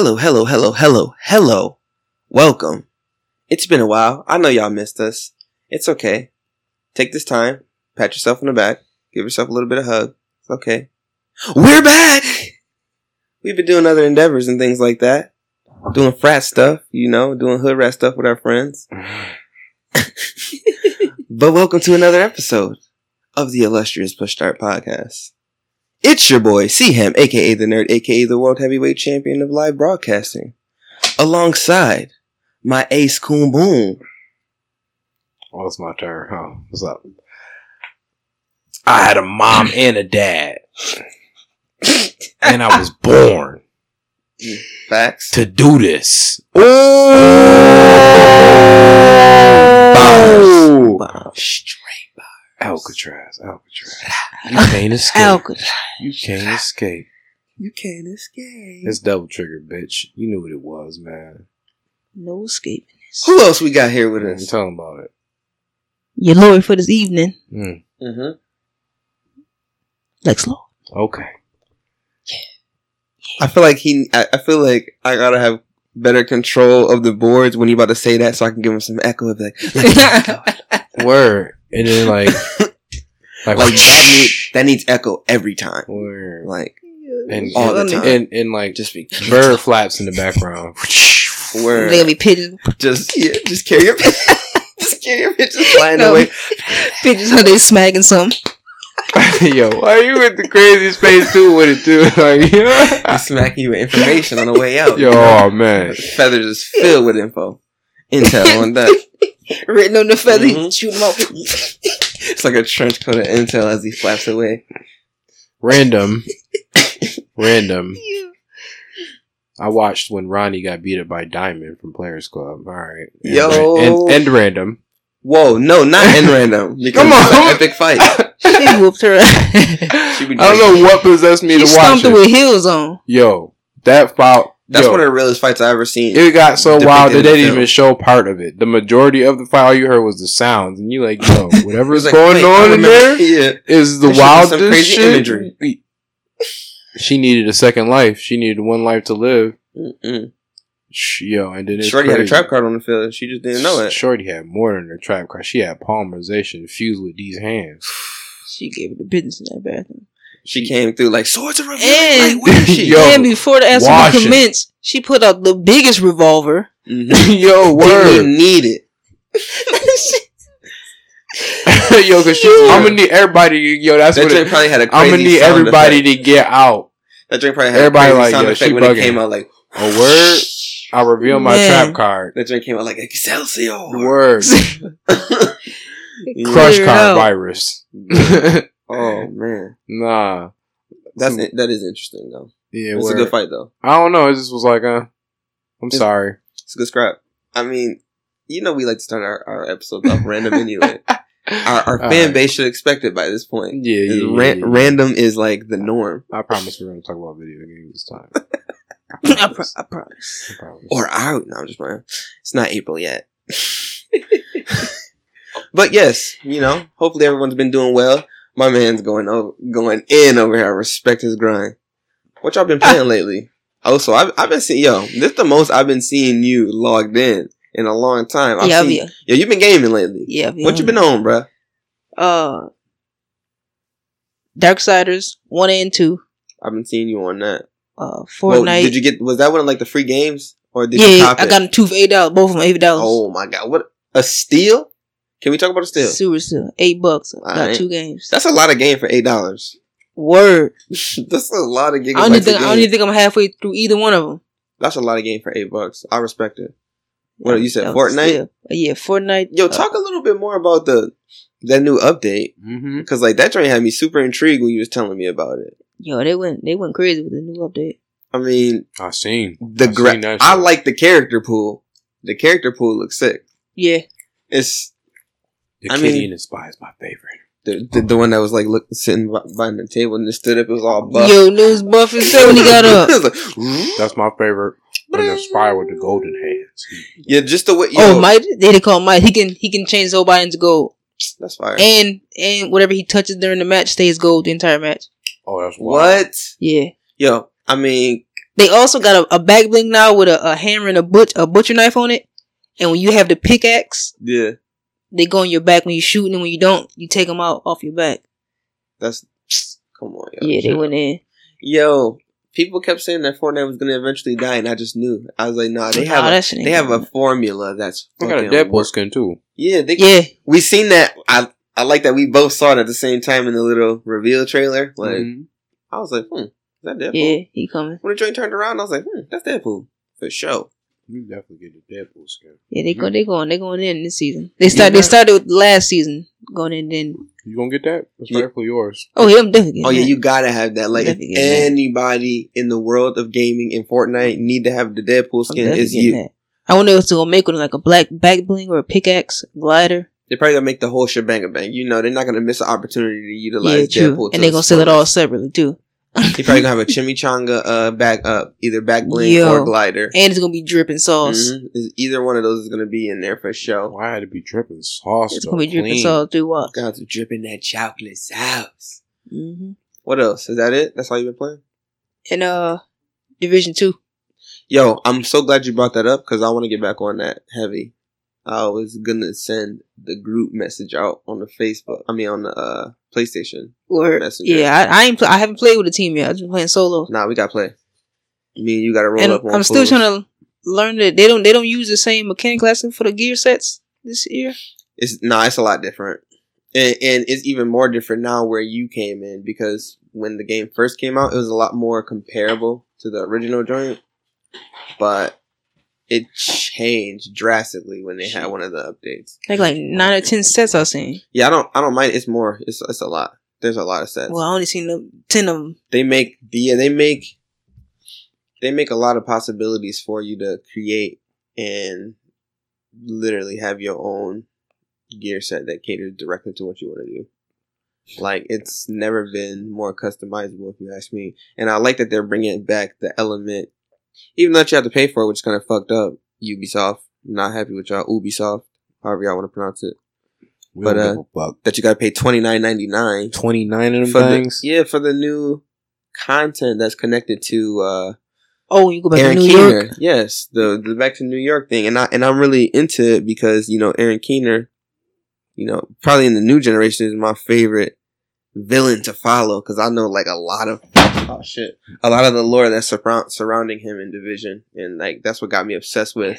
Hello, hello, hello, hello, hello. Welcome. It's been a while. I know y'all missed us. It's okay. Take this time, pat yourself on the back, give yourself a little bit of hug. It's okay. We're back! We've been doing other endeavors and things like that. Doing frat stuff, you know, doing hood rat stuff with our friends. but welcome to another episode of the illustrious Push Start Podcast. It's your boy, C-Ham, aka the nerd, aka the world heavyweight champion of live broadcasting. Alongside my ace coon boom. Oh, it's my turn. Huh? What's up? I had a mom and a dad. and I was born Facts. to do this. Oh! Bow. Straight. Alcatraz, Alcatraz. You can't escape. Alcatraz. You can't escape. You can't escape. It's double trigger, bitch. You knew what it was, man. No escaping this. Who else we got here with I'm us? telling about it. Your lawyer for this evening, Mm, Mm-hmm. Lex Law. okay. Yeah. I feel like he. I, I feel like I gotta have better control of the boards when you about to say that, so I can give him some echo. Of like, Word. And then like, like, like that, need, that needs echo every time. Word. Like, And, all the time. and, and like, just be bird flaps in the background. Word. They gonna be pigeons, Just yeah, just carry your just carry your pictures flying No. away. pigeons how they smacking something. Yo, why are you in the crazy space too with it too? Like, They're yeah. smacking you with information on the way out. Yo, you know? oh man. feathers is filled with info, intel on that. Written on the feather, Mhm. shoot them off. It's like a trench coat of intel as he flaps away. Random. Random. I watched when Ronnie got beat up by Diamond from Players Club. All right. And Yo. ra- And, and random. Whoa, no, not in random. because Come on. an epic fight. She whooped her. She I don't know what possessed me she to watch stomped her it. with heels on. Yo, that foul. That's yo, one of the realest fights I ever seen. It got so depicted wild that they didn't film. even show part of it. The majority of the fight, all you heard was the sounds, and you like, yo, It whatever's was like, going wait, on in remember- there Yeah. is the That shit some wildest crazy shit. imagery. She needed a second life. She needed one life to live. Mm-mm. Yo, and then it's Shorty had a trap card on the field. She just didn't know it. Shorty had more than a trap card. She had polymerization fused with these hands. She gave her the business in that bathroom. She came through like swords of reveal. And- Like, where is she? Yo, and before the answer washing. commenced, she put out the biggest revolver. Mhm. yo, Didn't word. even need it. yo, cause she, I'm gonna need everybody. Yo, that's That what. drink It, probably had a I'm gonna need everybody effect. to get out. That drink probably had everybody a crazy like, sound yo, effect she when it came out. Like A word. I reveal my Man. trap card. that drink came out like Excelsior. Word. Crush card virus. Oh man, nah. that's that is interesting though. Yeah, It's a good fight though. I don't know. It just was like, uh, I'm It's- sorry. It's a good scrap. I mean, you know we like to start our, our episodes off random anyway. Our, our fan Alright. base should expect it by this point. Yeah, yeah, yeah, Ran- yeah. Random is like the norm, I promise we're gonna talk about video games this time. I, pro- I promise. I promise. or out. No, I'm just playing. It's not April yet. but yes, you know, hopefully everyone's been doing well. My man's going over, going in over here. I respect his grind. What y'all been playing lately? Oh, so I've, I've been seeing, yo, this the most I've been seeing you logged in in a long time. I've Yeah, seen, be, yo, you've been gaming lately. yeah. What you been on, bruh? Uh, Darksiders one and two. I've been seeing you on that. Uh, Well, Fortnite. did you get? Was that one of like the free games, or did you yeah, cop I it? got them two for eight dollars. Both of them eight dollars. Oh my god, what a steal! Can we talk about a steal? Super still eight bucks. Got Alright. two games. That's a lot of game for eight dollars. Word. That's a lot of gigabytes. I don't, even of think, I don't even think I'm halfway through either one of them. That's a lot of game for eight bucks. I respect it. What you said, Fortnite? still- yeah, Fortnite. Yo, uh, talk a little bit more about the that new update Mm-hmm. because like that joint had me super intrigued when you was telling me about it. Yo, they went they went crazy with the new update. I mean, I seen. the I gra- seen I like the character pool. The character pool looks sick. Yeah, It's The I kitty mean- in the spy is my favorite. the, the the one that was like look, sitting by- behind the table and it stood up. It was all buff. yo, news buff and said when he got up. Like? That's my favorite. And the spy with the golden hands. yeah, just the way. Yo, Oh, Mike, they they call him Mike. He can he can change his whole body into gold, that's fire. and and whatever he touches during the match stays gold the entire match. Oh, that's wild. what? Yeah, Yo, I mean, They also got a, a back bling now with a, a hammer and a butch a butcher knife on it. And when you have the pickaxe, Yeah, they go on your back when you're shooting, and when you don't, you take them out off your back. that's come on. Yo, Yeah, they went in. Yo, people kept saying that Fortnite was gonna eventually die, and I just knew. I was like, nah, they Nah, have a, that shit they have a formula that's I got a fucking Deadpool work- skin too. Yeah, they, Yeah, we seen that. I I like that we both saw it at the same time in the little reveal trailer. Like Mhm. I was like, hmm, is that Deadpool? yeah, he coming. When the joint turned around, I was like, hmm, that's Deadpool for sure. You definitely get the Deadpool skin. Yeah, they go. They going. They going in this season. They start. They started with last season going in. Then You gonna get that? It's Yeah. rightfully yours. oh yeah, I'm definitely. Oh yeah, getting you gotta have that. Like, if Definitely that. anybody in the world of gaming in Fortnite need to have the Deadpool skin, Is it's getting you. that. I wonder if it's gonna make it like a black back bling or a pickaxe glider. They're probably gonna make the whole shebang a bang. You know, they're not gonna miss an opportunity to Yeah, utilize true. Deadpool. to And they're gonna sell it all separately too. He probably gonna have a chimichanga uh back up, either back bling Yo. or glider. And it's gonna be dripping sauce. Mhm. Either one of those is gonna be in there for sure. Why had to be dripping sauce? It's gonna be dripping Clean. sauce through what? Got to drip in that chocolate sauce. hmm What else? Is that it? That's all you've been playing? In uh, Division Two. Yo, I'm so glad you brought that up because I want to get back on that heavy. I was gonna send the group message out on the Facebook. I mean, on the uh, PlayStation. Or Messenger. yeah, I, I ain't. Pl- I haven't played with a team yet. I've been playing solo. Nah, we gotta play. Me and you gotta roll and up. I'm still trying to learn that they don't. They don't use the same mechanic lesson for the gear sets this year. It's nah, it's a lot different, and, and it's even more different now where you came in because when the game first came out, it was a lot more comparable to the original joint, but it changed drastically when they had one of the updates. Like like nine or ten sets I've seen. Yeah, I don't, I don't mind. It's more. It's it's a lot. There's a lot of sets. Well, I only seen the ten of them. they make yeah they make they make a lot of possibilities for you to create and literally have your own gear set that caters directly to what you want to do like it's never been more customizable if you ask me and i like that they're bringing back the element even though you have to pay for it which is kind of fucked up ubisoft not happy with y'all ubisoft however y'all want to pronounce it We But, don't uh, give a buck. that you gotta pay twenty nine ninety nine Twenty nine of them for the, things. yeah for the new content that's connected to uh Oh, you go back Aaron to New Keener. York. Yes, the the back to New York thing, and I and I'm really into it because you know Aaron Keener, you know probably in the new generation is my favorite villain to follow because I know like a lot of oh shit a lot of the lore that's surround, surrounding him in Division, and like that's what got me obsessed with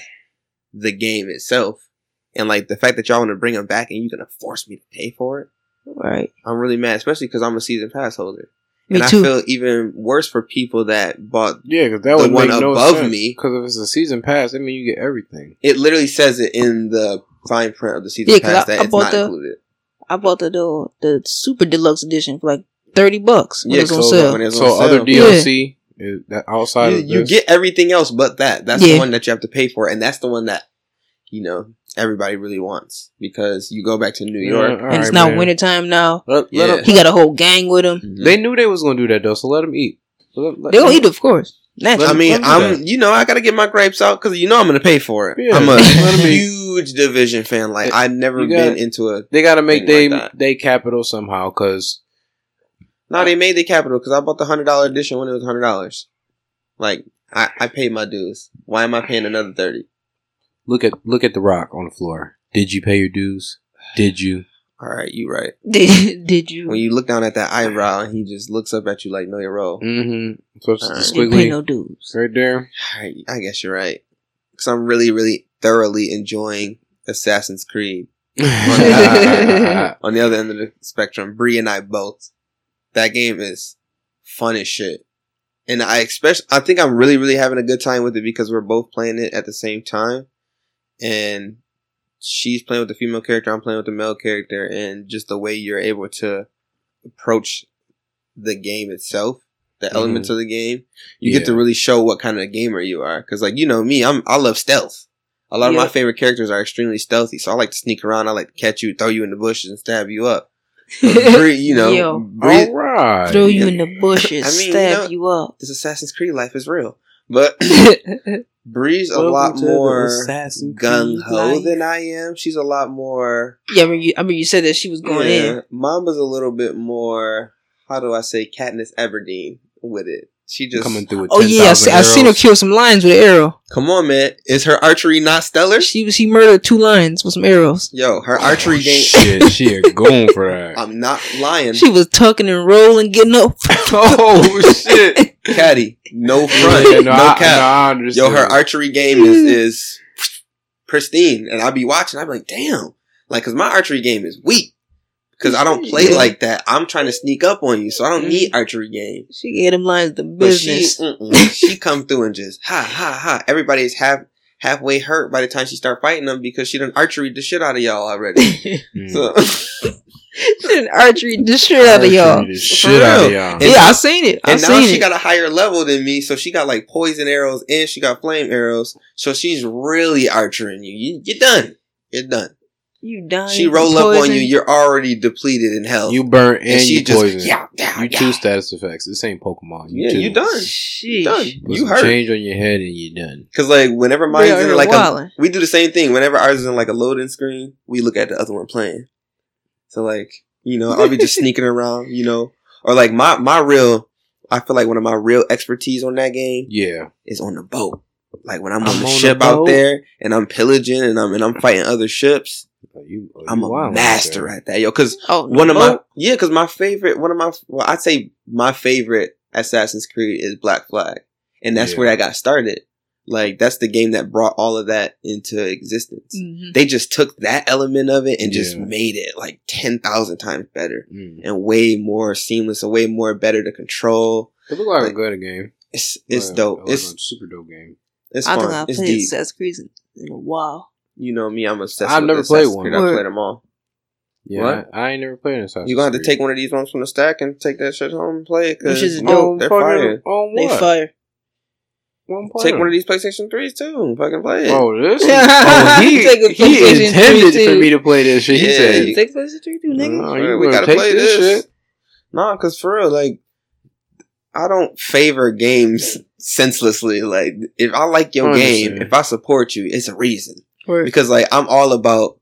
the game itself, and like the fact that y'all want to bring him back and you're gonna force me to pay for it. Right. I'm really mad, especially because I'm a season pass holder, Me and too. I feel even worse for people that bought Yeah, because that The would one make no above sense. me. Because if it's a season pass, I mean you get everything. It literally says it in the fine print of the season Yeah, 'cause pass I- that I it's bought not the- included. I bought the the, the super deluxe edition for like thirty bucks. When Yeah, it was on so sale. when it's So on sale. other DLC is that outside you, of you get everything else but that. That's Yeah. the one that you have to pay for, and that's the one that you know everybody really wants because you go back to New York. all and it's right, now man. wintertime now. Let, let Yeah. He got a whole gang with him. Mhm. they knew they was gonna do that though, so let them eat. Let- let- They gonna eat of course. I mean, let 'em do I'm that. you know I got to get my grapes out because you know I'm gonna pay for it. Yeah, I'm a let 'em eat. huge division fan. Like I've never been gotta- into a. They got to make they Thing like they capital somehow because No, they made the capital because I bought the hundred dollar edition when it was hundred dollars. Like I, I paid my dues. Why am I paying another thirty? look at look at the rock on the floor. Did you pay your dues? Did you? All right, you right. Did, did you? When you look down at that eyebrow and he just looks up at you like, know your role. Mm-hmm. So it's All the right. didn't pay no dues. right there. All right, I guess you're right. Because I'm really, really thoroughly enjoying Assassin's Creed. On the other end of the spectrum, Bree and I both. That game is fun as shit. And I especially, I think I'm really, really having a good time with it because we're both playing it at the same time. And she's playing with the female character, I'm playing with the male character, and just the way you're able to approach the game itself, the mm-hmm. elements of the game, you get to really show what kind of gamer you are. Cause like, you know me, I'm, I love stealth. A lot of my favorite characters are extremely stealthy, so I like to sneak around. I like to catch you, throw you in the bushes, and stab you up. Bree, you know, Yo. Bree, All right. Throw you in the bushes, I mean, you stab know- you up. this Assassin's Creed life is real, but Bree's a Welcome lot more Assassin's Creed gung ho than I am. She's a lot more. yeah, I mean, you, I mean, you said that she was going in. Mamba's a little bit more. How do I say Katniss Everdeen with it? She just coming through with Oh yeah, I, 10,000 see, I seen her kill some lions with an arrow. Come on, man. Is her archery not stellar? She she murdered two lions with some arrows. Yo, her oh, archery Oh, game. Shit, she a goon for that. I'm not lying. She was tucking and rolling, getting up. oh shit! Caddy, no front, Yeah, no, no, I, cap. no, I understand. Yo, her archery game is is pristine, and I'll be watching. I'm like, damn, like, cause my archery game is weak. Cause I don't play Yeah. like that. I'm trying to sneak up on you, so I don't need archery game. she gave them lines the But she, business. she come through and just ha ha ha. Everybody is half halfway hurt by the time she start fighting them because she done archery the shit out of y'all already. Mm. So she done archery the shit out of y'all. The shit out of y'all. And- Yeah, I seen it. I and now seen she it. got a higher level than me, so she got like poison arrows and she got flame arrows. So she's really archering you. you you're done. You're done. You dying. She roll up on you. You're already depleted in health. You burn and, and she you poison. yeah yeah you yeah. two status effects. This ain't Pokemon. You yeah, two. you done. Sheesh. Done. Put You some hurt. change on your head and you done. Cause like whenever mine's in here like a, we do the same thing. Whenever ours is in like a loading screen, we look at the other one playing. So like you know, I'll be just sneaking around, you know, or like my my real. I feel like one of my real expertise on that game Yeah. is on the boat. Like when I'm, I'm on the on the ship out there and I'm pillaging and I'm and I'm fighting other ships. Oh, you, oh, I'm a master at that, yo. Because Oh, one of my yeah, because my favorite one of my well, I'd say my favorite Assassin's Creed is Black Flag, and that's Yeah. where I got started. Like that's the game that brought all of that into existence. Mhm. They just took that element of it and just Yeah. made it like ten thousand times better. Mm. and way more seamless and way more better to control. It looked like, Like, a good game. It's it's Like, dope. it It's a super dope game. it's I think fun. I It's played deep. Assassin's Creed in, in a while. You know me, I'm obsessed. I've with never Assassin's played one. Creed. I Word. played them all. Yeah, What? I, I ain't never played an Assassin's You're gonna have to take one of these ones from the stack and take that shit home and play it because Which is you dope. know, On they're fire. On They what? fire. One player. Take one of these PlayStation threes too. and Fucking play it. Oh, this. Yeah. oh, he, Take a he PlayStation intended 3 for me to play this shit. He Yeah, said, you- Take PlayStation 3 too, nigga. "Oh, you we gonna gotta take play this this. shit?" Nah, because for real, like, I don't favor games senselessly. Like, if I like your I game, understand. if I support you, it's a reason. Word. Because, like, I'm all about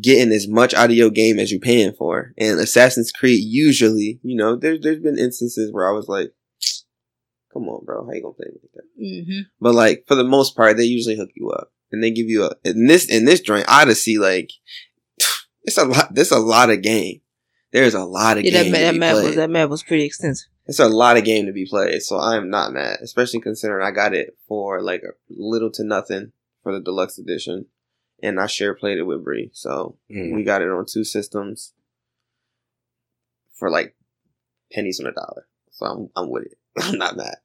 getting as much out of your game as you're paying for. And Assassin's Creed, usually, you know, there's there's been instances where I was like, come on, bro, how you gonna play me like that? Mm-hmm. But like for the most part, they usually hook you up and they give you a in this in this joint Odyssey. Like it's a lot. There's a lot of game. There's a lot of Yeah, game. that be map was that map was pretty extensive. It's a lot of game to be played. So I am not mad, especially considering I got it for like a little to nothing for the deluxe edition, and I share played it with Bree. So Mm. we got it on two systems for like pennies on a dollar. So I'm I'm with it. I'm not mad.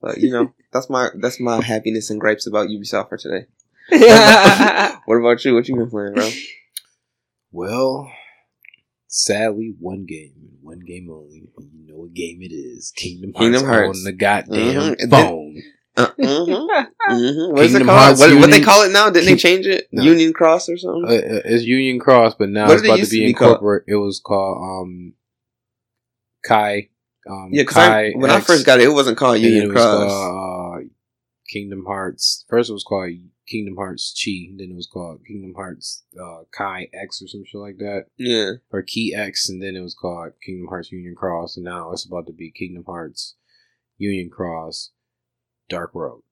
But you know, that's my that's my happiness and gripes about Ubisoft for today. What about you? What you been playing, bro? Well, sadly, one game, one game only. You know what game it is? Kingdom Hearts, Kingdom Hearts. on the goddamn Mhm. And then- phone. Uh, mm-hmm. Mm-hmm. What is it called? Hearts What, what they call it now? Didn't they change it? No. Union Cross or something? Uh, uh, it's Union Cross, but now What it's it about to used to be be called? incorporated. It was called um, Kai. Um, yeah, because Kai when I X, first got it, it wasn't called Union it was Cross. called, uh, Kingdom Hearts. First, it was called Kingdom Hearts Chi. Then it was called Kingdom Hearts uh, Kai X or some shit like that. yeah, or Key X, and then it was called Kingdom Hearts Union Cross, and now it's about to be Kingdom Hearts Union Cross Dark Road.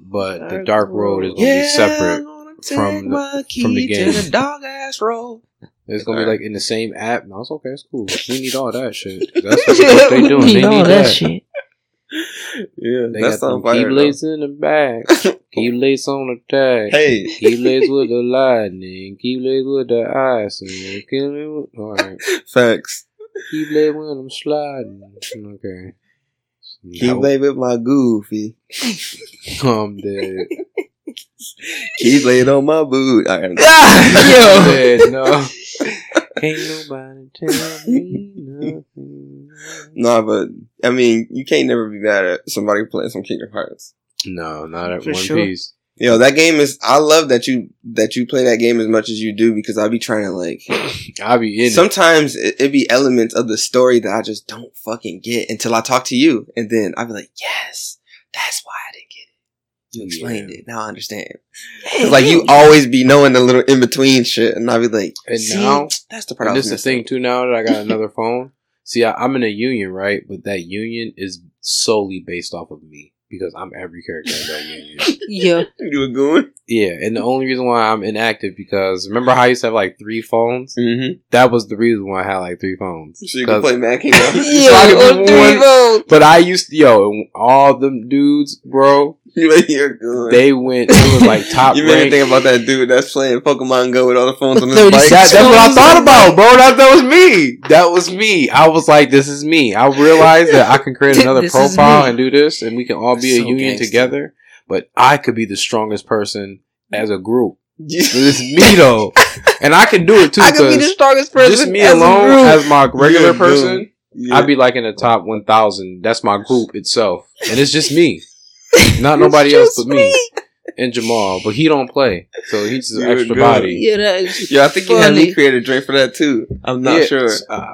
But the Dark Dark Road is Road. going to be separate. from the- from the game. the dog ass road. It's going to be like in the same app. No, it's okay. It's cool. We need all that shit. That's what they doing. They need all that. shit. Yeah, They that's got on them fire. keyblades in the back. Keep Keyblades on the tag. hey, Keyblades with the lightning. Keep Keyblades with the ice. And keyblade with... All right. facts. Keyblade when I'm sliding. Okay. Keyblade with my goofy. I'm dead. Keep laying on my boot. All right. I'm Yo. dead. No. Ain't nobody tell me nothing. Nah, but I mean, you can't never be mad at somebody playing some Kingdom Hearts. No, not at For One sure. Piece. Yo, that game is. I love that you that you play that game as much as you do because I be trying to like. I'll be in. Sometimes it, it be elements of the story that I just don't fucking get until I talk to you, and then I be like, "Yes, that's why I didn't get it. You explained it. Now I understand." 'Cause, like you always be knowing the little in between shit, and I be like, And "See, now, that's the part." I and was this is the thing too. Now that I got another phone, See, I, I'm in a union, right? But that union is solely based off of me because I'm every character in that union. Yeah. You a good Yeah, and the only reason why I'm inactive because remember how I used to have like three phones? Mm-hmm. That was the reason why I had like three phones. So you can 'Cause- play Mad King. Arthur. So I could three one- votes. But I used to, yo, all them dudes, bro, You're good. they went, it was like top you made me think about that dude that's playing Pokemon Go with all the phones on his 36 bike. That, that's what I thought about, bro. That, that was me. That was me. I was like, this is me. I realized that I can create another profile and do this, and we can all be That's a so union gangster. together. But I could be the strongest person as a group. You- it's me though, and I can do it too. I could be the strongest person. just me as a alone group. as my regular person. Yeah. I'd be like in the top one thousand. That's my group itself, and it's just me, not It's nobody else but me and Jamal. But he don't play, so he's an You're extra good. body. Yeah, that is. Yo, I think you had me funny. create a drink for that too. I'm not Yeah, sure. uh,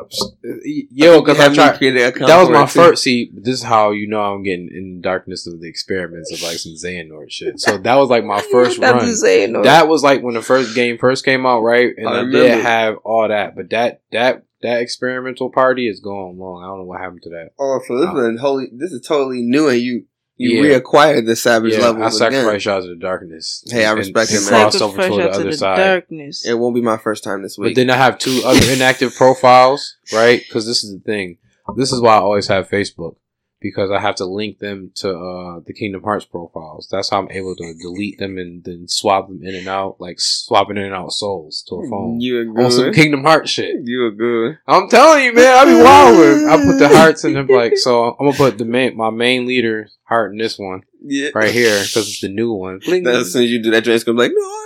yo, because I tried. That was my first. See, this is how you know I'm getting in the darkness of the experiments of like some Xehanort shit. So that was like my first That's run. insane. That was like when the first game first came out, right? And I I, did remember. have all that, but that that that experimental party is going long. I don't know what happened to that. Oh, so this Uh, is wholly. This is totally new, and you you Yeah. reacquired the savage Yeah, level I sacrificed y'all to the darkness. Hey, I respect and it, man. crossed over to the out to other the side. darkness. It won't be my first time this week. But then I have two other inactive profiles, right? Because this is the thing. This is why I always have Facebook because I have to link them to uh, the Kingdom Hearts profiles. That's how I'm able to delete them and then swap them in and out, like swapping in and out souls to a phone you a on some. Kingdom Hearts shit. You a good. I'm telling you, man, I be wilding. I put the hearts in them, like so. I'm gonna put the main, my main leader heart in this one Yeah. right here because it's the new one. As soon as you do that, drink's gonna be like, no, I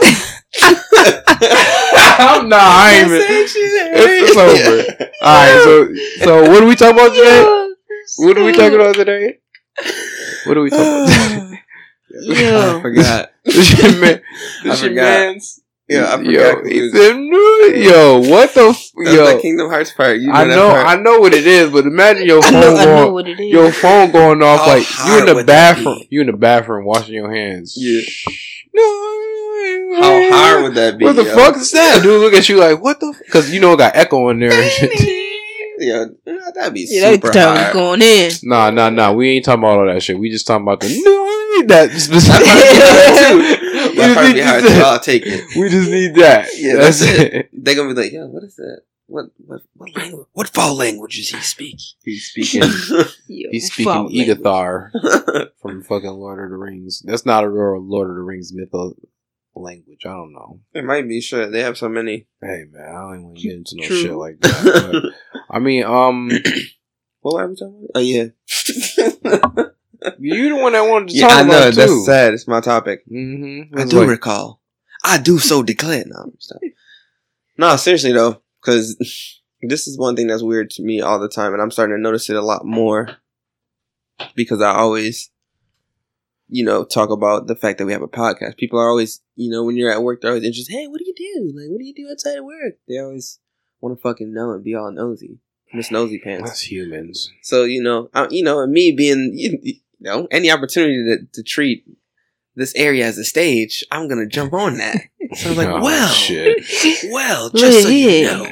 I'm not. I ain't even. It's, it's over. All right. So, so what are we talking about today? What are we talking about today? What are we talking about? I Yeah. forgot. this your man. I This your forgot. man's. Yeah, I forgot. Yo, He he said, "No." yo, what the? F- That's yo, the Kingdom Hearts part. You know I know. I know what it is, but imagine your phone know, going, what it is. your phone going off How like you in the bathroom, you in the bathroom washing your hands. Yeah. No. How hard would that be? What the yo? fuck is that? Dude, look at you like, what the? Because you know it got echo in there. and shit. Yeah, that'd be yeah, that's super the hard. going in. Nah, nah, nah. We ain't talking about all that shit. We just talking about the no that specific. That part be hard too. I'll take it. We just need that. Yeah, that's, that's it. They're gonna be like, "Yo, what is that? What what what language? What foul language is he speak? He's speaking. Yo, He's speaking language. Igathar from fucking Lord of the Rings. That's not a real Lord of the Rings mytho language. I don't know. it might be sure they have so many. Hey man, I don't even want to get into no True. shit like that. But, I mean, um, what were we talking about? Oh yeah, you the one that wanted to yeah. talk I know about that's too. sad. It's my topic. Mm-hmm. I do recall. I do so declare. No, stop. no, seriously though, because this is one thing that's weird to me all the time, and I'm starting to notice it a lot more because I always, you know, talk about the fact that we have a podcast. People are always, you know, when you're at work, they're always interested. Hey, what do you do? Like, what do you do outside of work? They always want to fucking know and be all nosy, Miss Nosy Pants. That's humans. So you know, I, you know, and me being you, you know any opportunity to, to treat this area as a stage, I'm gonna jump on that. So I'm like, Oh, well, shit. well, just so you Yeah. know,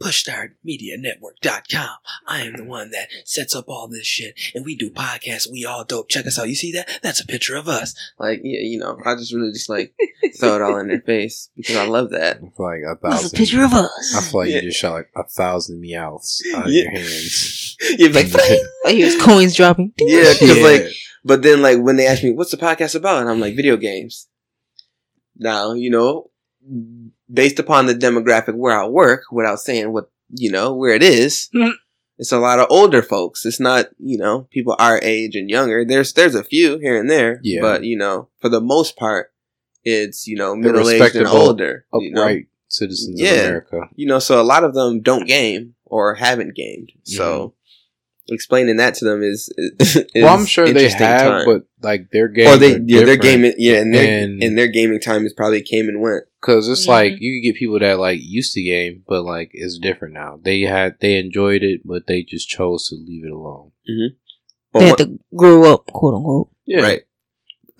PushStartMediaNetwork.com. I am the one that sets up all this shit, and we do podcasts. We all dope. Check us out. You see that? That's a picture of us. Like, yeah, you know, I just really just like throw it all in their face because I love that. I feel like a That's a thousand. picture of I us. feel like Yeah. you just shot like a thousand meows out of Yeah. your hands. You're like, "Fling." I hear his coins dropping. yeah, because Yeah. like But then, like, when they ask me, what's the podcast about? And I'm like, video games. Now, you know, based upon the demographic where I work, without saying what, you know, where it is, Mhm. it's a lot of older folks. It's not, you know, people our age and younger. There's, there's a few here and there. Yeah. But, you know, for the most part, it's, you know, middle aged and respectable, older. You know? upright citizens Yeah. of America. you know, so a lot of them don't game or haven't gamed. So explaining that to them is, is Mm-hmm. Well, I'm sure they have, time. but like their game, or they yeah their gaming yeah and their And- and their gaming time is probably came and went. because it's Mhm. like you can get people that like used to game, but like it's different now. They had they enjoyed it, but they just chose to leave it alone. But They had what- to grow up, quote unquote. Yeah, Right.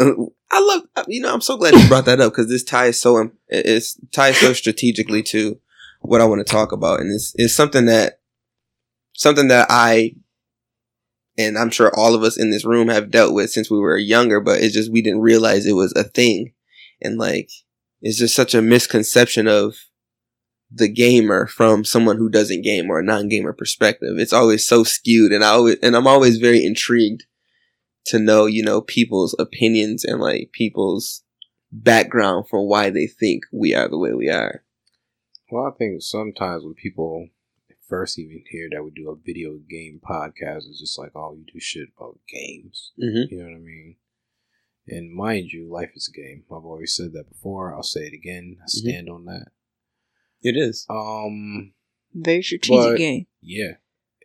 Uh, I love you know I'm so glad you brought that up because this ties so it's ties so strategically to what I want to talk about, and it's it's something that something that I and I'm sure all of us in this room have dealt with since we were younger, but it's just we didn't realize it was a thing, and like it's just such a misconception of the gamer from someone who doesn't game or a non-gamer perspective. It's always so skewed, and I always and I'm always very intrigued to know, you know, people's opinions and like people's background for why they think we are the way we are. Well, I think sometimes when people first even hear that we do a video game podcast, it's just like, oh, you do shit about games. Mm-hmm. You know what I mean? And mind you, life is a game. I've always said that before. I'll say it again. I stand on that. It is. Um, Very strategic But- game. yeah.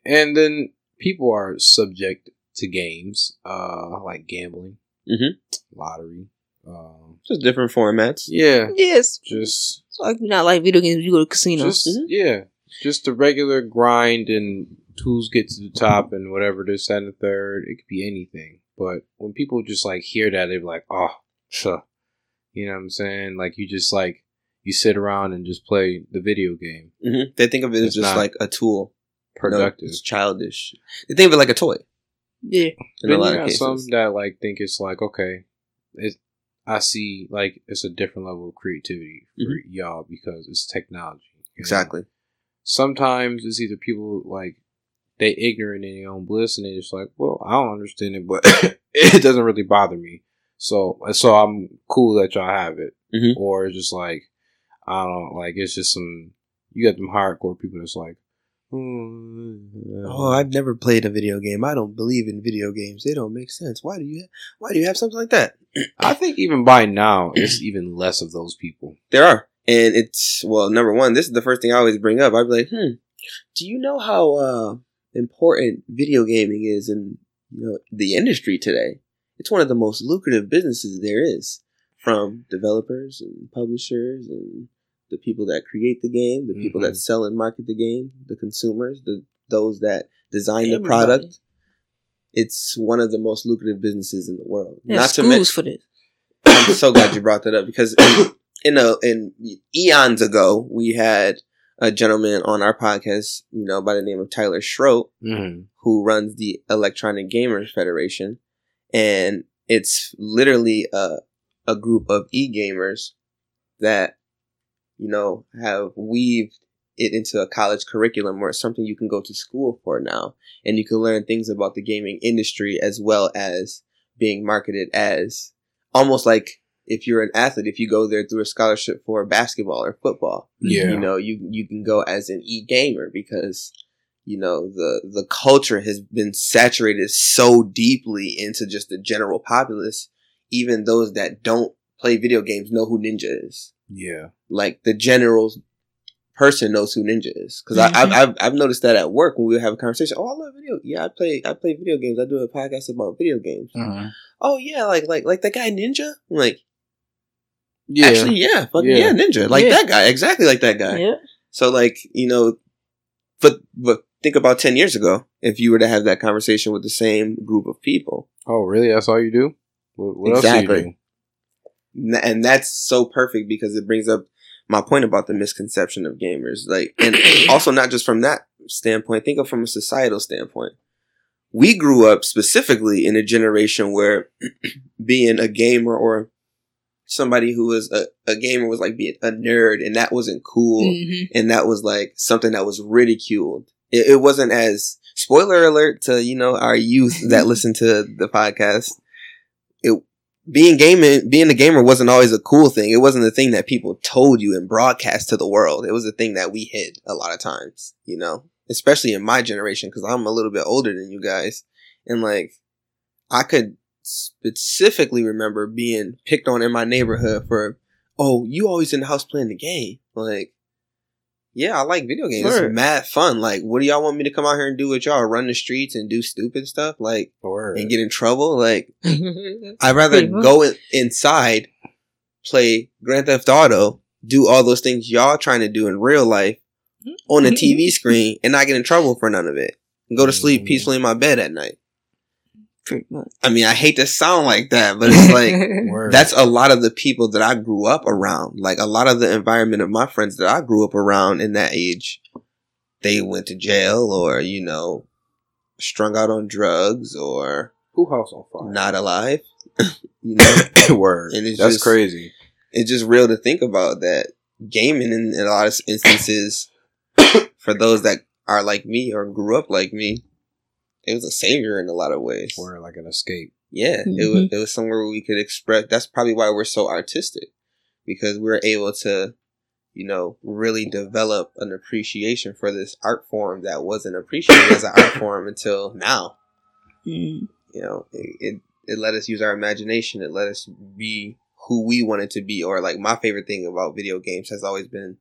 And then people are subject to games, uh, like gambling, mm-hmm. lottery. Um, Just different formats. yeah, Yes. just So like not like video games. You go to casinos. Just Mhm. yeah, just the regular grind and tools get to the top and whatever this that, and the third. It could be anything. But when people just like hear that, they're like, oh, sure. You know what I'm saying? Like you just like you sit around and just play the video game. hmm They think of it as just like a tool. No, Productive. it's childish. They think of it like a toy Yeah. in then a you lot of cases. some that like think it's like okay, it. I see like it's a different level of creativity for y'all because it's technology. Exactly. know? Mm-hmm. Sometimes it's either people like they ignorant in their own bliss and they just like, well, I don't understand it, but it doesn't really bother me. So so I'm cool that y'all have it. Mhm. Or it's just like I don't like it's just some you got them hardcore people that's like "Hmm, Oh, I've never played a video game. I don't believe in video games. They don't make sense. Why do you? Why do you have something like that? I think even by now it's even less of those people. There are, and it's well. Number one, this is the first thing I always bring up. I'd be like, hmm, do you know how uh, important video gaming is in you know the industry today? It's one of the most lucrative businesses there is, from developers and publishers and the people that create the game, the people that Mhm. sell and market the game, the consumers, the those that design the product. It's one of the most lucrative businesses in the world. There's Not to schools mention, for this. I'm so glad you brought that up because in, a in eons ago we had a gentleman on our podcast, you know, by the name of Tyler Schrodt, Mm-hmm. who runs the Electronic Gamers Federation, and it's literally a a group of e gamers that you know have weaved it into a college curriculum where it's something you can go to school for now, and you can learn things about the gaming industry as well as being marketed as almost like if you're an athlete, if you go there through a scholarship for basketball or football, Yeah. you know, you you can go as an e gamer because you know the the culture has been saturated so deeply into just the general populace. Even those that don't play video games know who Ninja is. Yeah. Like the general person knows who Ninja is because Mhm. I've I've I've noticed that at work when we have a conversation. Oh, I love video. Yeah, I play I play video games. I do a podcast about video games. Mm-hmm. Oh yeah, like like like that guy Ninja. I'm like Yeah. actually, yeah, fucking yeah. Yeah. Ninja, like Yeah. that guy, exactly like that guy. Yeah. So like you know, but but think about ten years ago if you were to have that conversation with the same group of people, oh, really? That's all you do? What, what else do Exactly. you do? And that's so perfect because it brings up my point about the misconception of gamers. Like, and also not just from that standpoint. Think of from a societal standpoint. We grew up specifically in a generation where being a gamer or somebody who was a, a gamer was like being a nerd, and that wasn't cool. Mhm. and that was like something that was ridiculed. It, it wasn't as spoiler alert to you know our youth that listen to the podcast. It being gaming, being a gamer wasn't always a cool thing. It wasn't the thing that people told you and broadcast to the world. It was a thing that we hid a lot of times, you know, especially in my generation because I'm a little bit older than you guys, and like I could specifically remember being picked on in my neighborhood for oh, you always in the house playing the game. Like, yeah, I like video games. Word. It's mad fun. Like, what do y'all want me to come out here and do with y'all? Run the streets and do stupid stuff? Like, Word. and get in trouble? Like. I'd rather go in, inside, play Grand Theft Auto, do all those things y'all trying to do in real life on a TV screen and not get in trouble for none of it. And go to sleep Mhm. peacefully in my bed at night. Pretty much. I mean, I hate to sound like that, but it's like that's a lot of the people that I grew up around. Like a lot of the environment of my friends that I grew up around in that age, they went to jail or, you know, strung out on drugs or who house on fire. not alive. you know, Word. And it's That's just- crazy. it's just real to think about that gaming in, in a lot of instances for those that are like me or grew up like me, it was a savior in a lot of ways. Word like an escape. Yeah, it Mhm. was it was somewhere where we could express. That's probably why we're so artistic because we're able to, you know, really develop an appreciation for this art form that wasn't appreciated as an art form until now. Mm. You know, it, it it let us use our imagination. It let us be who we wanted to be. Or like my favorite thing about video games has always been,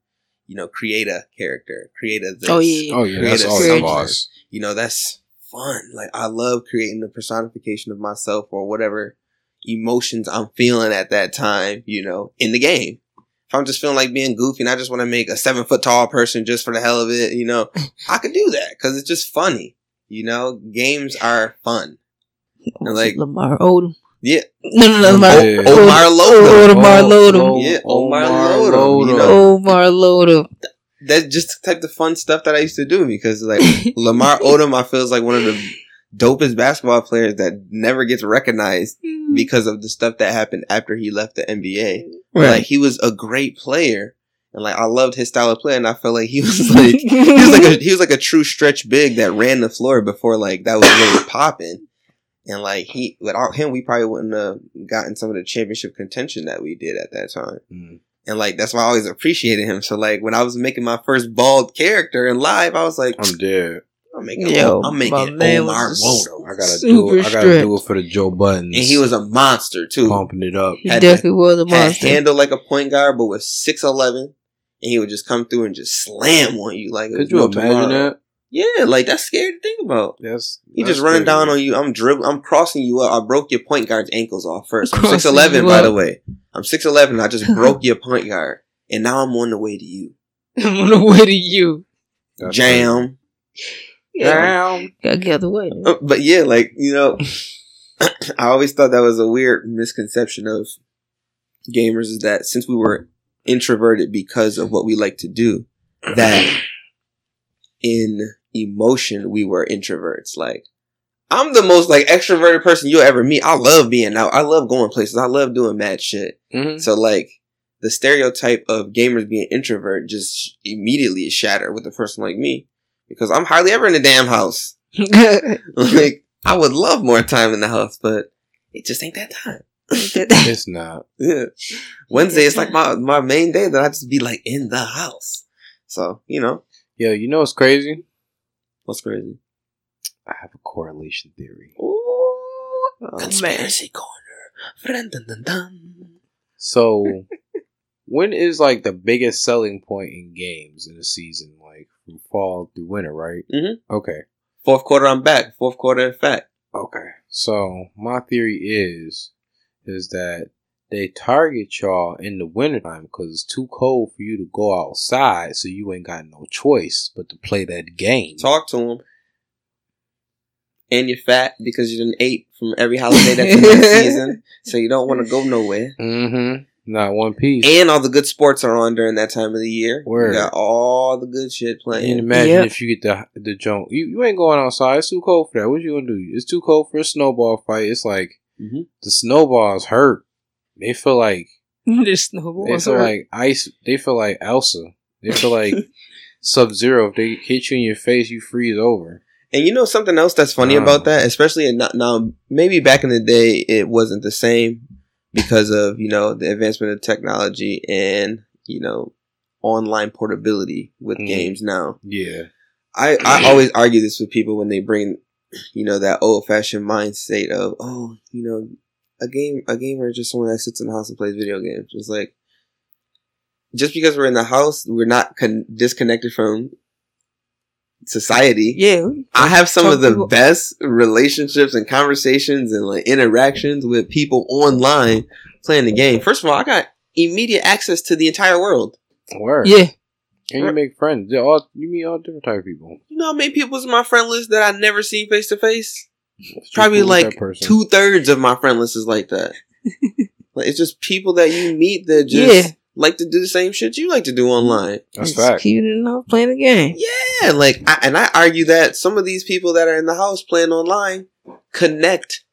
you know, create a character, create a this, Oh, yeah. Oh yeah, Create that's a always a something. you know that's fun like i love creating the personification of myself or whatever emotions i'm feeling at that time you know in the game if i'm just feeling like being goofy and i just want to make a seven foot tall person just for the hell of it you know i could do that because it's just funny you know games are fun oh, And, like Lamar Odom. yeah No, no, no, Lamar. Yeah. omar Oh, Omar Lodum. Yeah, Omar Lodum, you know. Omar Lodum. That's just the type of fun stuff that i used to do because like lamar odom i feel is like one of the dopest basketball players that never gets recognized because of the stuff that happened after he left the NBA. But, Like he was a great player, and like I loved his style of play, and I felt like he was like he was like a he was like a true stretch big that ran the floor before like that was really popping. And like he without him, we probably wouldn't have gotten some of the championship contention that we did at that time. Mm. And like that's why I always appreciated him. So like when I was making my first bald character in live, I was like, I'm dead. I'm making Yo, I'm my making man Omar was Wodo. I gotta do it. I gotta do it for the Joe Buttons. And he was a monster too. pumping it up. He had definitely was a had monster. handle like a point guard, but was six eleven, and he would just come through and just slam on you like it Could you no imagine tomorrow. that? Yeah, like that's scary to think about. Yes, He just running down on you. I'm dribbling. I'm crossing you up. I broke your point guard's ankles off first. I'm six eleven, by the way. I'm six eleven. I just broke your point guard, and now I'm on the way to you. I'm on the way to you. That's Jam. Yeah, crazy. gotta get out the way. Uh, But yeah, like you know, I always thought that was a weird misconception of gamers is that since we were introverted because of what we like to do, that in emotion we were introverts. Like I'm the most like extroverted person you'll ever meet. I love being out. I love going places. I love doing mad shit. Mhm. So like the stereotype of gamers being introvert just immediately is shattered with a person like me because I'm hardly ever in the damn house. like I would love more time in the house, but it just ain't that time. It's not. Yeah. Wednesday is like my my main day that I just be like in the house. So you know Yo, you know what's crazy? what's crazy. I have a correlation theory. Oh, Conspiracy corner. Dun, dun, dun, dun. So, when is like the biggest selling point in games in a season, like from fall through winter, right? Mhm. Okay. Fourth quarter, I'm back. Fourth quarter, in fact. Okay. So my theory is is that they target y'all in the wintertime because it's too cold for you to go outside, so you ain't got no choice but to play that game. Talk to him. And you're fat because you didn't ate from every holiday that's in that season, so you don't want to go nowhere. Mm-hmm. Not one piece. And all the good sports are on during that time of the year. Word. You got all the good shit playing. and playing. imagine Yep. if you get the the jump. You, you ain't going outside. It's too cold for that. What you gonna do? It's too cold for a snowball fight. It's like Mhm. the snowballs hurt. They feel like this snowballs. They feel like ice. They feel like Elsa. They feel like Sub Zero. If they hit you in your face, you freeze over. And you know something else that's funny Oh. about that, especially in now, maybe back in the day it wasn't the same because of you know the advancement of technology and you know online portability with Mhm. games now. Yeah. I, I always argue this with people when they bring, you know, that old fashioned mind state of, oh, you know, a game, a gamer is just someone that sits in the house and plays video games. It's like, just because we're in the house, we're not con- disconnected from society. yeah. I have some of the people- best relationships and conversations and like interactions with people online playing the game. First of all, I got immediate access to the entire world. Word. Yeah. And you make friends. They're all you meet all different type of people. You know how many people's in my friend list that I never seen face to face? Probably cool like two thirds of my friend list is like that. like it's just people that you meet that just Yeah. Like to do the same shit you like to do online. That's Just fact. Keeping it off playing the game. Yeah, like, I, and I argue that some of these people that are in the house playing online connect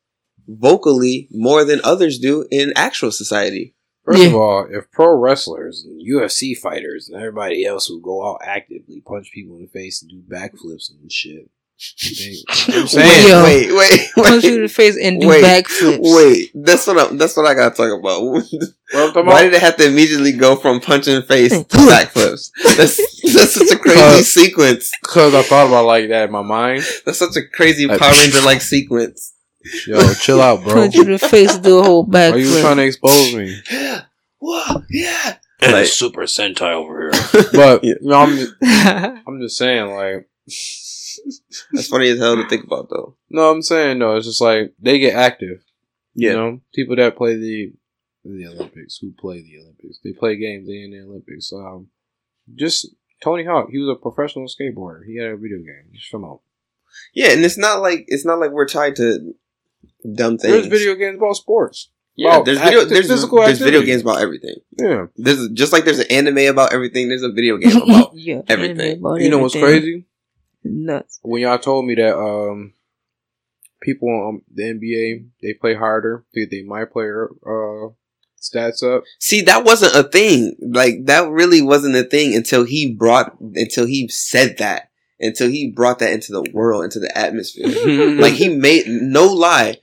vocally more than others do in actual society. First of all, if pro wrestlers and UFC fighters and everybody else who go out actively punch people in the face and do backflips and shit, they, I'm Wait, saying yo. wait, wait, Punch you in the face and do Wait, backflips. wait. That's what I'm. that's what I gotta talk about. What I'm Why about? did it have to immediately go from punching face to backflips? That's that's such a crazy Cause- sequence. Because I thought about like that in my mind. That's such a crazy Like- Power Ranger like sequence. Yo, chill out, bro. Punch you in the face do a whole Why are you trying to expose me? Yeah. Whoa, yeah. Like- Like- Super Sentai over here. But Yeah. you know, I'm just, I'm just saying, like, That's funny as hell to think about, though. no, I'm saying no. It's just like they get active. Yeah. You know, people that play the the Olympics, who play the Olympics, they play games. They in the Olympics. Um, just Tony Hawk. He was a professional skateboarder. He had a video game. Just come out. Yeah, and it's not like it's not like we're tied to dumb things. There's video games about sports. Yeah, about there's video. act- There's, physical there's video games about everything. Yeah. There's just like there's an anime about everything. There's a video game about. yeah, everything. about You know what's crazy? Nuts. When y'all told me that um people on the NBA they play harder, they get their my player uh stats up. See, that wasn't a thing. Like that really wasn't a thing until he brought until he said that. Until he brought that into the world, into the atmosphere. like he made no lie.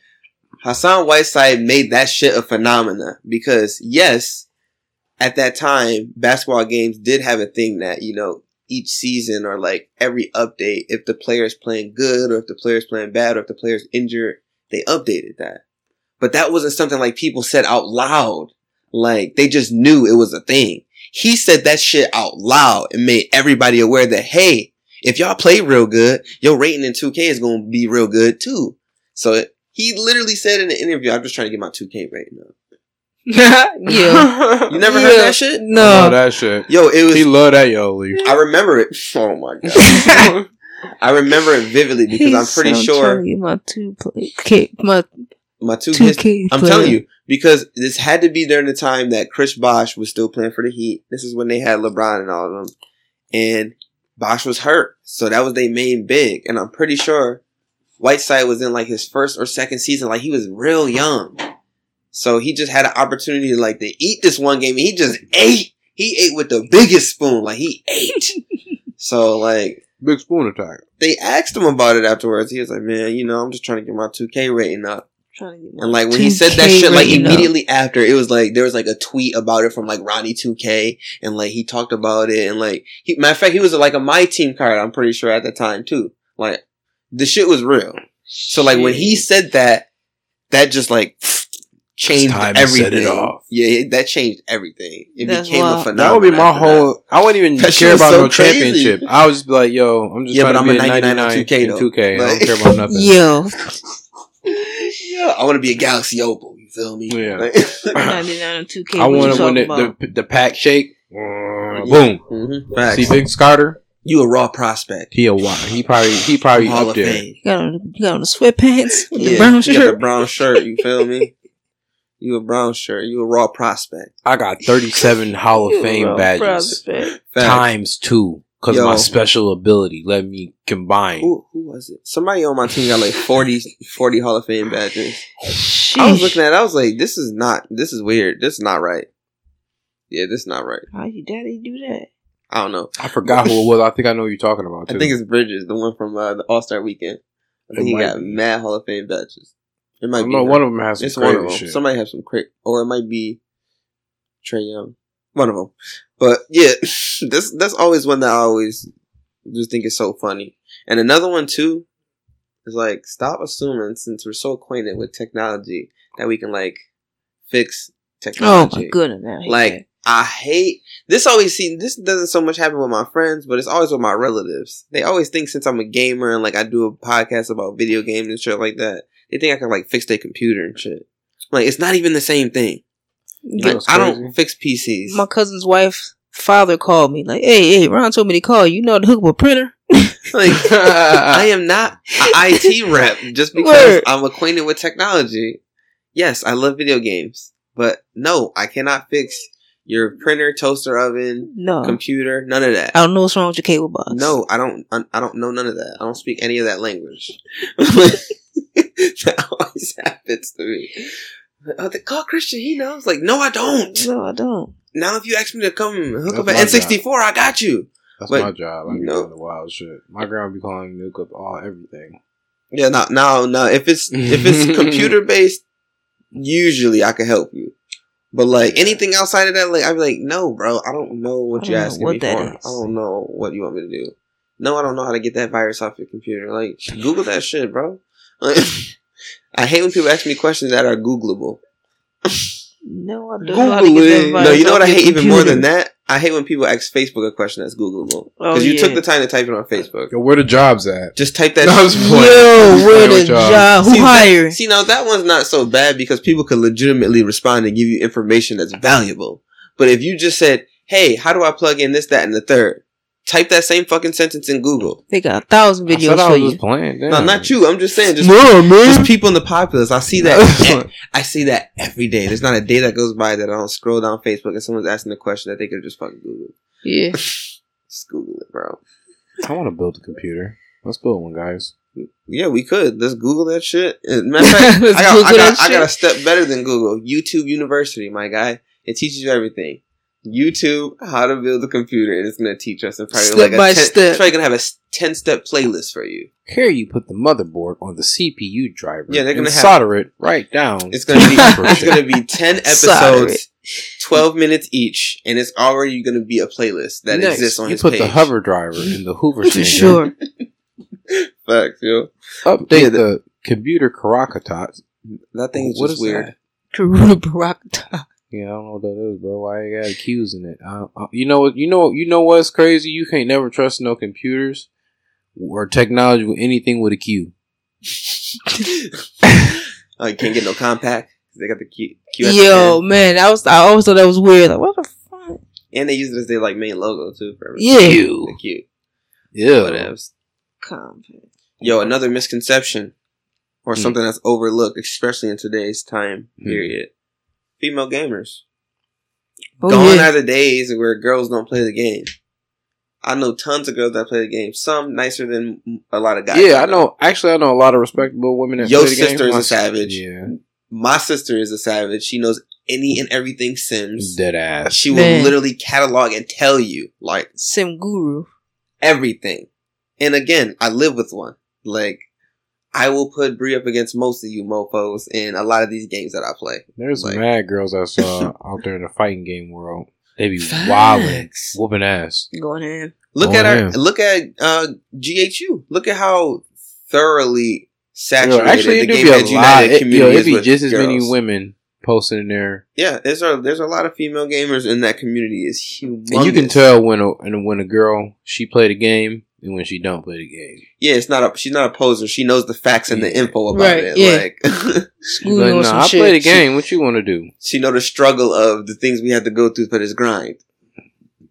Hassan Whiteside made that shit a phenomena because yes, at that time, basketball games did have a thing that, you know, each season or like every update, if the player's playing good or if the player's playing bad or if the player's injured, they updated that. But that wasn't something like people said out loud. Like they just knew it was a thing. He said that shit out loud and made everybody aware that, hey, if y'all play real good, your rating in 2K is going to be real good too. So it, he literally said in an interview, I'm just trying to get my 2K rating up. yeah. You never heard that shit? I love No. that shit. Yo, it was. He loved that yo leaf. I remember it. Oh my god. I remember it vividly because I'm pretty He's sure trying to get my two play, K, my my two two kids. K. I'm telling you because this had to be during the time that Chris Bosh was still playing for the Heat. This is when they had LeBron and all of them, and Bosh was hurt, so that was their main big. And I'm pretty sure Whiteside was in like his first or second season, like he was real young, so he just had an opportunity to like to eat this one game. He just ate. He ate with the biggest spoon, like he ate. so like Big spoon attack. they asked him about it afterwards. He was like, "Man, you know, I'm just trying to get my 2K rating up." Trying to get And like when he said that shit, like rating up. immediately after, it was like there was like a tweet about it from like Ronnie 2K, and like he talked about it, and like he, matter of fact, he was like a my team card. I'm pretty sure at the time too. Like the shit was real. So like when he said that, that just like changed time to set everything. it off. Yeah, that changed everything. It That's became a wild. phenomenon. That would be my after that. whole. I wouldn't even That care about so no crazy. championship. I would just be like, "Yo, I'm just Yeah, trying but to I'm be a a 99 99 on 2K in though. 2K. I don't care about nothing." Yo, Yeah, I want to be a Galaxy Opal. You feel me? Yeah. Like- 99 and 2K. I want to win the, the the pack shake. Boom. Mhm. See, Big Carter. You a raw prospect. He a wild. He probably he probably Hall up of there. Fame. You got on, you got on the sweatpants with the brown you got the brown shirt. You feel me? You a brown shirt. You a raw prospect. I got 37 Hall of Fame badges prospect. Times two because my special ability let me combine. Who, who was it? Somebody on my team got like 40, 40 Hall of Fame badges. I was looking at it. I was like, this is not, this is weird. This is not right. Yeah, this is not right. How you daddy do that? I don't know. I forgot who it was. I think I know who you're talking about. Too. I think it's Bridges, the one from uh, the All Star Weekend. I think It he got be. mad Hall of Fame badges. It I might be know one of them has some It's one of crazy them. shit. Somebody has some crazy, or it might be Trae Young. One of them. But yeah, that's that's always one that I always just think is so funny. And another one too is like stop assuming since we're so acquainted with technology that we can like fix oh, technology. Oh technology. my goodness, man. I Like that. I hate this. Always see this doesn't so much happen with my friends, but it's always with my relatives. They always think since I'm a gamer and like I do a podcast about video games and shit like that, they think I can like fix their computer and shit. Like it's not even the same thing. Like, I don't fix PCs. my cousin's wife's father called me like, "Hey, hey, Ron told me to call you. You know how to hook up a printer." like I am not an IT rep just because Word. I'm acquainted with technology. Yes, I love video games, but no, I cannot fix your printer, toaster oven, No, computer, none of that. I don't know what's wrong with your cable box. No, I don't. I, I don't know none of that. I don't speak any of that language. that always happens to me. Oh, they call Christian. He knows. Like, no, I don't. no, I don't. Now, if you ask me to come hook That's up my an N64, I got you. That's But, my job. I be you doing the wild shit. My grandma be calling me to hook up all everything. Yeah, now, now, now, if it's if it's computer based, usually I can help you. But like Yeah. anything outside of that, like I'd be like, no, bro, I don't know what you're asking what me that for. is. I don't know what you want me to do. No, I don't know how to get that virus off your computer. Like, Google that shit, bro. Like, I hate when people ask me questions that are Googleable. No, I don't know how to get that Googling. virus no, you know what I hate even more than that? I hate when people ask Facebook a question that's Googleable Oh, because you yeah. took the time to type it on Facebook. Yo, where the jobs at? Just type that. No, I was playing. Yo, where the with y'all. job? Who See, that- See, now that one's not so bad because people could legitimately respond and give you information that's valuable. But if you just said, "Hey, how do I plug in this, that, and the third? Type that same fucking sentence in Google. They got a thousand I videos said I for I you. Playing, no, not you. I'm just saying, just, no, man. just people in the populace. I see that. I see that every day. There's not a day that goes by that I don't scroll down Facebook and someone's asking a question that they could just fucking Google. Yeah. Just Google it, bro. I want to build a computer. Let's build one, guys. Yeah, we could. Let's Google that shit. Matter of fact, I got, I, got, I got a step better than Google. YouTube University, my guy. It teaches you everything. YouTube, how to build a computer, and it's gonna teach us in probably Step like a by 10, step. It's probably gonna have a ten step playlist for you. Here you put the motherboard on the CPU driver. Yeah, they're gonna and have- solder it right down. It's gonna be it's gonna be ten episodes, twelve minutes each, and it's already gonna be a playlist that Next, exists on you his put page. the hover driver in the Hoover For sure. Facts, yo. Update Yeah, the computer Karakotot. That thing is What just is weird. that? Karuna Barakata. Yeah, I don't know what that is, bro. Why you got Q's in it? I, I, you know what? You know you know what's crazy? You can't never trust no computers or technology with anything with a Q. Oh, you can't get no Compaq. They got the Q. Q at the Yo, man, I was I always thought that was weird. Like, what the fuck? and they use it as their like main logo too for everything. Yeah. Q. The Q. Yeah. Whatever. Compaq. Yo, another misconception or Hmm. something that's overlooked, especially in today's time Hmm. period. Female gamers. Oh, Gone yeah. are the days where girls don't play the game. I know tons of girls that play the game. Some nicer than a lot of guys. Yeah, I know. Actually, I know a lot of respectable women that Your play the game. sister is a savage. Yeah, My sister is a savage. She knows any and everything Sims. dead ass. She will Man. literally catalog and tell you like Sim Guru. everything. And again, I live with one. Like, I will put Brie up against most of you mofos in a lot of these games that I play. There's Like- mad girls I saw out there in the fighting game world. They be wilding, Facts. whooping ass. Going in. Look at our yeah. look at uh, GHU. Look at how thoroughly Yo, saturated actually, the it do Game be a Edge lot. United It, community yo, it is be with just as many women posting in there, Yeah, there's a there's a lot of female gamers in that community. It's humongous. and you can tell when a and when a girl she played a game and when she don't play the game. Yeah, it's not a she's not a poser. She knows the facts and the info about Right, it. yeah. Like She's like, on nah, I shit. play the game. What you want to do? she know the struggle of the things we had to go through for this grind.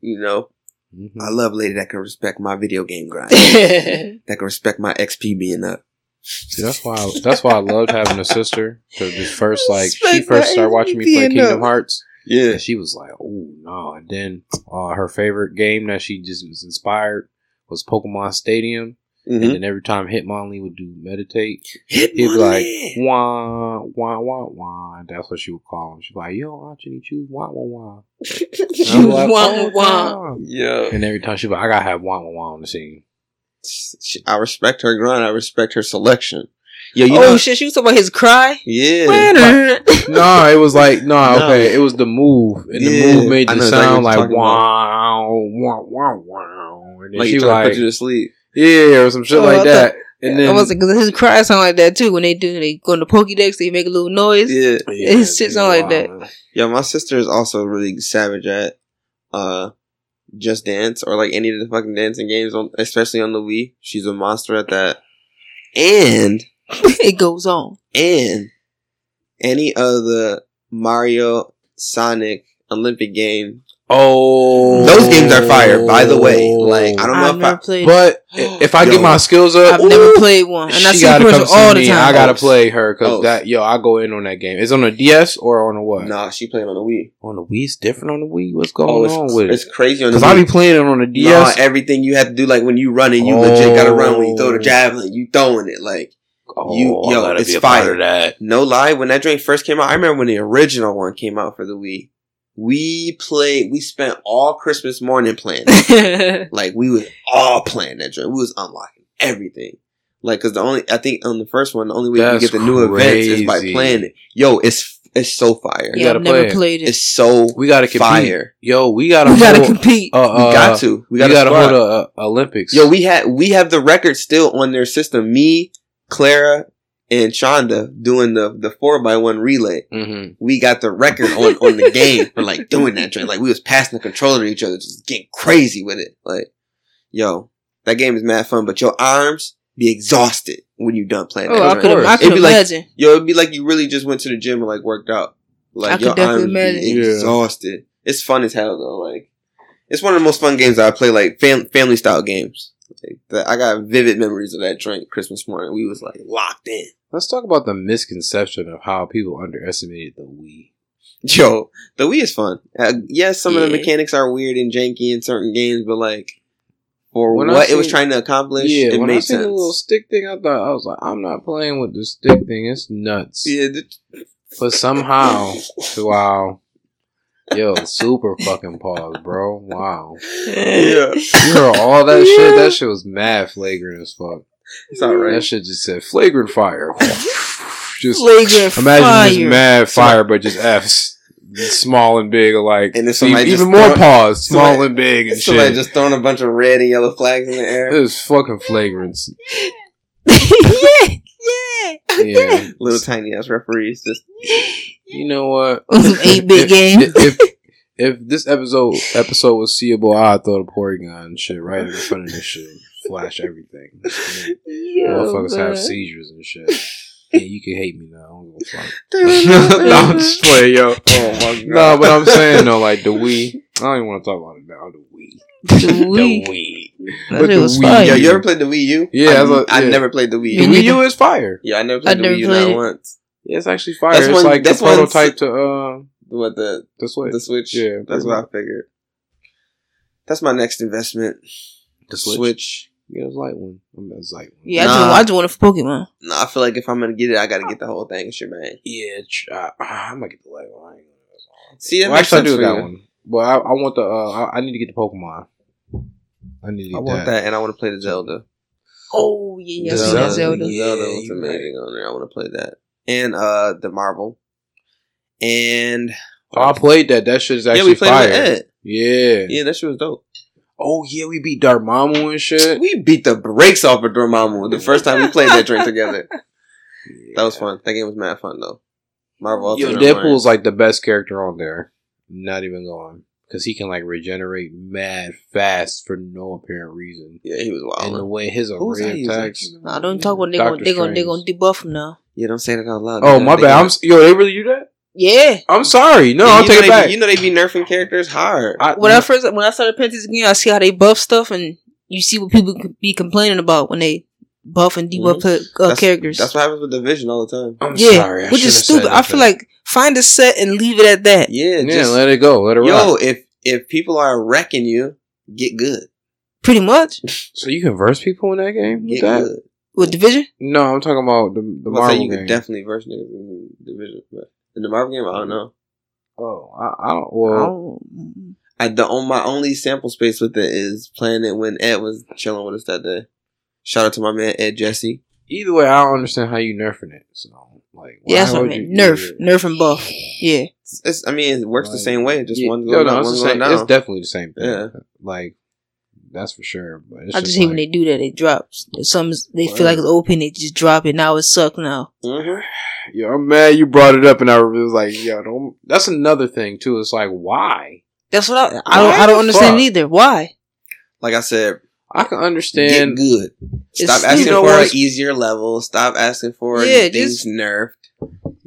You know, Mhm. I love a lady that can respect my video game grind. that can respect my XP being up. See, that's why. I, that's why I loved having a sister. because just first, like, she first started watching me play Kingdom enough. Hearts, Yeah. and she was like, "Oh no!" And then uh, her favorite game that she just was inspired was Pokemon Stadium. Mm-hmm. And then every time Hitmonlee would do meditate, he'd be like, "Wah wah wah wah." That's what she would call him. She'd be like, "Yo, Anthony, choose wah wah wah." And Choose like, wah, "Oh, wah." wow." yeah. And every time she'd be like, "I gotta have wah wah wah on the scene." I respect her grind. I respect her selection. Yo, you oh know, shit, she was talking about his cry. yeah. no, it was like no, No. okay, it was the move, and Yeah, the move made the sound like you're talking wow, wow, wow, wow, and then Like she you was trying like, put you to sleep. yeah, or some shit Oh, like thought- that, and then I was like, cause his cry sound like that too. When they do, they go in the Pokédex, they make a little noise. Yeah. yeah, it shit sound like that. wow. Yo, my sister is also really savage at uh Just Dance or like any of the fucking dancing games on especially on the Wii. She's a monster at that. And it goes on. and any of the Mario Sonic Olympic game Oh, Those games are fire, by the way. Like, I don't know I've if never I. played. But oh. if I Yo. get my skills up, I've never played one, and I she see gotta come commercials see all the me. time. I gotta Oh. play her because Oh. that yo, I go in on that game. It's on a DS or on a what? Nah, she playing on the Wii. On the Wii, it's different on the Wii. What's Oh, going it's, on with it? it's crazy on the Because I Wii. be playing it on the Nah, DS. everything you have to do, like when you running, you legit gotta run. When you throw the Oh. javelin, you throwing it. Like you- oh, yo, it's be a part fire. that. no lie, when that drink first came out, I remember when the original one came out for the Wii. We played. We spent all Christmas morning playing. like we was all playing that drink. We was unlocking everything. Like, cause the only I think on the first one, the only way you That's can get the new events is by playing it. Yo, it's it's so fire. You yeah, gotta I've never play it. played it. It's so We gotta compete. fire. Yo, we gotta. we gotta hold, compete. Uh, We uh, got to. We We got gotta to hold a, a Olympics. Yo, we had we have the record still on their system. Me, Clara, and Shonda doing the the four by one relay. hmm We got the record on on the game for like doing that drink. Like we was passing the controller to each other, just getting crazy with it. Like, yo, that game is mad fun, but your arms be exhausted when you done playing Oh, that I could, I It'd could be like- imagine. Yo, it'd be like you really just went to the gym and like worked out. Like I could your definitely arms be imagine. Yeah. exhausted. It's fun as hell though. Like it's one of the most fun games that I play. Like fam- family style games. Like, that I got vivid memories of that drink Christmas morning. We was like locked in. Let's talk about the misconception of how people underestimated the Wii. Yo, the Wii is fun. Uh, yes, some of the mechanics are weird and janky in certain games, but like for When I what it was trying to accomplish, Yeah, it when I made seen sense. the little stick thing, I thought I was like, I'm not playing with the stick thing. It's nuts. yeah, But somehow, wow, yo, super fucking pause, bro. Wow, yeah, you heard all that shit. That shit was mad flagrant as fuck. it's all right. That shit just said flagrant fire. just Flagrant imagine fire. just mad fire, but just F's. Small and big alike. And then even just more throw- pause, small somebody- and big and Somebody shit. just throwing a bunch of red and yellow flags in the air. it was fucking flagrant. yeah, yeah. Yeah. Little tiny ass referees just You know what? Some 8-bit game. If, if if this episode episode was seeable, I'd throw the Porygon and shit right in front of this shit. Flash everything. Yo, Motherfuckers have seizures and shit. Yeah, you can hate me now. I don't give a fuck. no, no, I'm just playing, yo. Oh my god. No, but I'm saying though, like the Wii. I don't even want to talk about it now. The Wii. The Wii. The Wii. That But shit the was Wii- fire. Yo, you ever played the Wii U? Yeah, I, that's what- I never played the Wii U. Me Wii. U is fire. Yeah, I never played I the never Wii U played not once. Yeah, it's actually fire. That's it's one- like the that's one- prototype to uh What the the Switch. the Switch? Yeah, that's pretty what I figured. That's my next investment. The Switch. Switch. Yeah, it's light one. I mean, it's light one. Yeah, I Nah. just, I just want it for Pokemon. No, I feel like if I'm gonna get it, I gotta get the whole thing. Shit, man. Yeah, tr- uh, I might get the light one. I ain't gonna- See, that Well, makes actually, I do for got you. one. But I, I want the. Uh, I, I need to get the Pokemon. I need to get I want that. that, and I want to play the Zelda. Oh yeah, yeah, The I seen Zelda? that Zelda. The Yeah, Zelda was you're amazing on there. I want to play that, and uh the Marvel, and Oh, I played that. That shit is actually yeah, we played fire. with Ed. Yeah. Yeah, that shit was dope. Oh yeah, we beat Dormammu and shit. We beat the brakes off of Dormammu the first time we played that drink together. That was fun. That game was mad fun though. Marvel. Yo, Deadpool's like the best character on there. Not even going because he can like regenerate mad fast for no apparent reason. Yeah, he was And the way his Who I array attacks. Nah, don't talk about they Doctor gonna they gonna they gonna debuff him now. Yeah, don't say that out loud. Oh They my gonna- bad. I'm gonna- s- yo. They really do that. Yeah. I'm sorry. No, Yeah, I'll you take it back. Be, you know they be nerfing characters hard. I, When I mm. first when I started playing this game, I see how they buff stuff, and you see what people could be complaining about when they buff and debuff uh, Mm-hmm. That's- characters. That's what happens with Division all the time. I'm yeah, sorry. I which is stupid. said I feel like find a set and leave it at that. Yeah, yeah, just, let it go. Let it yo, rock. if if people are wrecking you, get good. Pretty much So you can verse people in that game with Get that? good. with division. No, I'm talking about the the I'm gonna say Marvel you game. could definitely verse niggas in Division, but in the Marvel game, I don't know. oh, I, I don't. I don't- I the on my only sample space with it is playing it when Ed was chilling with us that day. Shout out to my man Ed Jesse. either way, I don't understand how you nerfing it. So like, yeah, that's what I mean. Nerf, nerf and buff. Yeah, It's, it's- I mean, it works the same way. Just Yeah, one's no, going no, up, it's, one's going same, it's definitely the same thing. Yeah. Like that's for sure. But it's I just just hate when they do that. They drop some. They Wow. feel like it's open. They just drop it. Now it sucks. Now Mhm. Yo, I'm mad you brought it up, and I was like, yo, don't. That's another thing too. It's like, why? that's what I. I don't. I don't understand fuck? either. Why? Like I said, I can understand. get understand. good. Stop stupid. asking You know for an easier level. Stop asking for Yeah, things just- nerfed.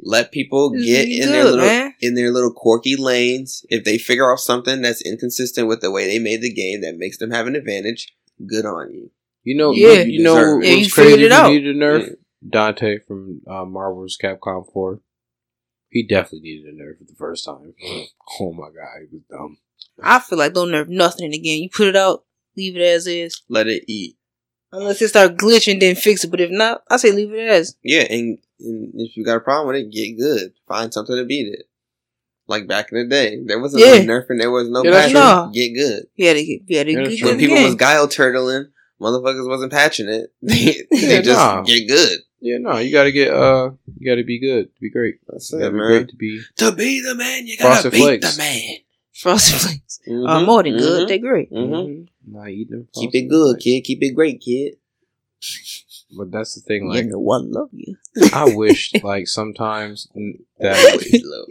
Let people get really in their little man. in their little quirky lanes. If they figure out something that's inconsistent with the way they made the game that makes them have an advantage, good on you. You know, Yeah. you, you know Deserve it. what's Yeah, you crazy figured it if you out. needed a nerf? Yeah. Dante from uh, Marvel's Capcom 4. He definitely needed a nerf for the first time. Oh my god, he was dumb. I feel like don't nerf nothing in the game. You put it out, leave it as is. Let it eat. Unless it start glitching, then fix it. But if not, I say leave it as. Yeah, and, and if you got a problem with it, get good. Find something to beat it. Like back in the day, there wasn't Yeah. no nerfing. There was no Yeah, patching. true. Get good. You had get, you had Yeah, get good When people game. was guile turtling, motherfuckers wasn't patching it. They, they Yeah, just nah. get good. Yeah, no, you gotta get, uh, you gotta be good to be great. That's You it, gotta be man. great to be. To be the man, you gotta Frosted beat Flakes. the man. Frosted Flakes are Mhm, more than good. mhm, They're great. mhm. Not eating them. Keep it good, Flakes. kid. Keep it great, kid. But that's the thing, like, you know, I love you. I wish, like, sometimes that Always love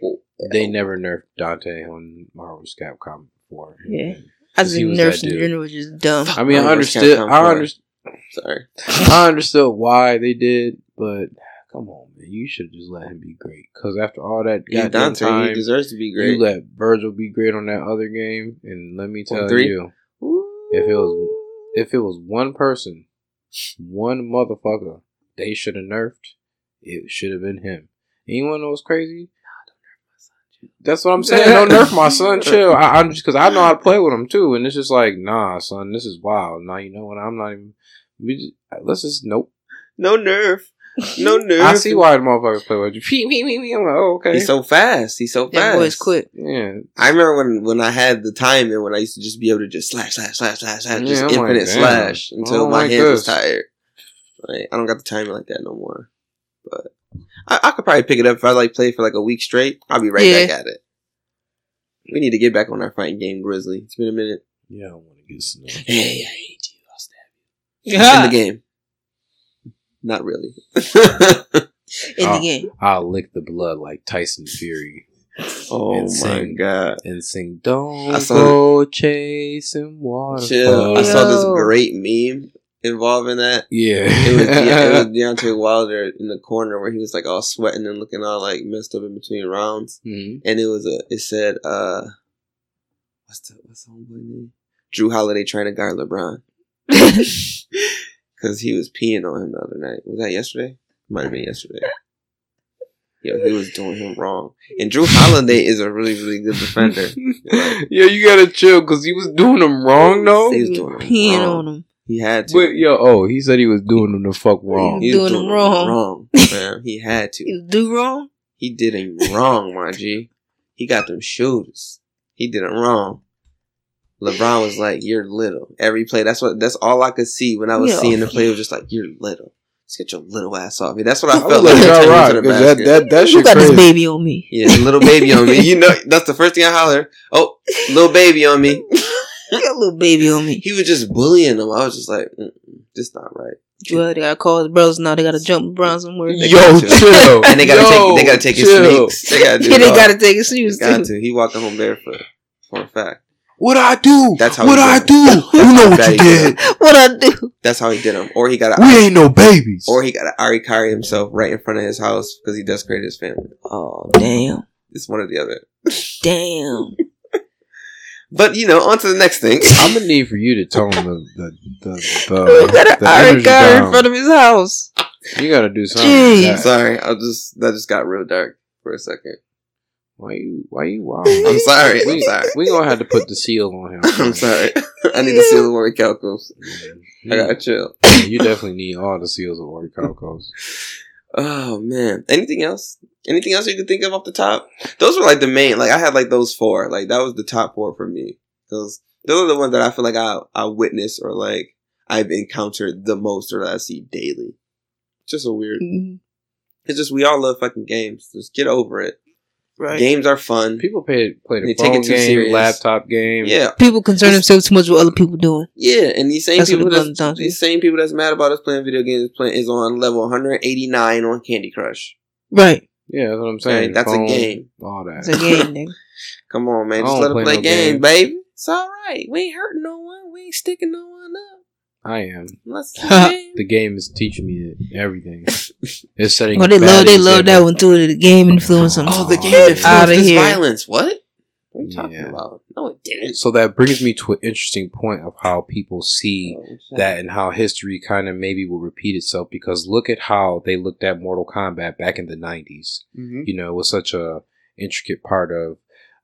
you. they never nerfed Dante on Marvel's Capcom 4. Yeah. And- I 'Cause just he was in general was just dumb. I mean, I understood, I understood, Sorry. I understood why they did, but come on, man, you should just let him be great. Because after all that He's goddamn Dante. He deserves to be great. you let Virgil be great on that other game, and let me tell you, if it was if it was one person, one motherfucker, they should have nerfed. It should have been him. Anyone know what's crazy? Nah, don't nerf my son, Chill. That's what I'm saying. Don't nerf my son. Chill. I, I'm just because I know how to play with him too, and it's just like, nah, son, this is wild. Now you know what? I'm not even. We just, let's just nope. no nerf. No nerf. I see why the motherfuckers play with you. Pee, pee, pee, pee. I'm like, oh, okay. He's so fast. He's so fast. That boy's quick. yeah, I remember when, when I had the time and when I used to just be able to just slash, slash, slash, slash, slash, Yeah, just I'm infinite damn. slash until don't my hands was tired. Like, I don't got the timing like that no more. But I, I could probably pick it up if I like play for like a week straight. I'll be right Yeah. back at it. We need to get back on our fighting game, Grizzly. It's been a minute. yeah. I want to get snow. Hey, I hate you. I'll stab you. Yeah. In the game. Not really. In Oh. the game. I'll lick the blood like Tyson Fury oh my Insane. god. and sing "Don't I saw Go Chasing Waterfalls." Chill. I saw this great meme involving that. Yeah, It was, De- it was Deontay Wilder in the corner where he was like all sweating and looking all like messed up in between rounds. Mhm. And it was a it said uh what's the what's the homeboy name? Jrue Holiday trying to guard LeBron. Cause he was peeing on him the other night. Was that yesterday? Might have been yesterday. Yo, he was doing him wrong. And Jrue Holiday is a really, really good defender. yeah, you gotta chill because he was doing them wrong though. He was doing him peeing wrong. on him. He had to. But yo, oh, he said he was doing them the fuck wrong. He He was doing him him wrong. wrong. Man, he had to. You do wrong? He did him wrong, my G. He got them shoes. He did him wrong. LeBron was like, "You're little." Every play. That's what. That's all I could see when I was Yeah. seeing the play. Was just like, "You're little." Let's get your little ass off me. That's what I I felt like. like, every all time he right, went to the 'cause that, basket. that, that Who shit got this baby on me? yeah, little baby on me. You know, that's the first thing I holler. Oh, little baby on me. You got a little baby on me. He was just bullying him. I was just like, "This not right." Well, they gotta call his brothers now. They gotta jump LeBron somewhere. They Yo, got chill. And they gotta Yo, take. They gotta take his chill. sneaks. They gotta do. Yeah, it they gotta take his They shoes got to. He walking home barefoot. For a fact. What I do? That's how what he I did do? it. You know what you he did? What I do? That's how he did him. Or he got We ain't no babies. or he got to Ari Kari himself right in front of his house because he desecrated his family. Oh damn, It's one or the other. damn. But you know, on to the next thing. I'm gonna need for you to tone the the the, the, Who got the an iron in front of his house? You gotta do something. Jeez. with. Sorry, I just that just got real dark for a second. Why you? Why you? Wow. I'm sorry. I'm We, sorry. we gonna have to put the seal on him. I'm sorry. I need to seal the Warren Calcos. I gotta chill. You definitely need all the seals of Orichalcos. Oh man. Anything else? Anything else you could think of off the top? Those were like the main. Like I had like those four. Like that was the top four for me. Those those are the ones that I feel like I I witness or like I've encountered the most or that I see daily. Just a weird. Mhm. It's just we all love fucking games. Just get over it. Right. Games are fun. People pay play the They take phone it too game, serious. laptop game. Yeah, People concern themselves too much with other people doing. yeah. And these same That's people it that's, comes these same people that's mad about us playing video games playing is on level 189 on Candy Crush. Right. yeah, that's what I'm Okay, saying. that's Phone, a game. All that. It's a game, nigga. Come on, man. Just don't let them play play no games, game. baby. It's all right. We ain't hurting no one. We ain't sticking no one up. I am. Let's. The game is teaching me everything. It's setting. Well, they love they love that one too. The game influence them. Oh, the game influence influenced outta this here. violence. What? What are you talking Yeah. about? No, it didn't. So that brings me to an interesting point of how people see Oh, that and how history kind of maybe will repeat itself because look at how they looked at Mortal Kombat back in the 90s. Mhm. You know, it was such a intricate part of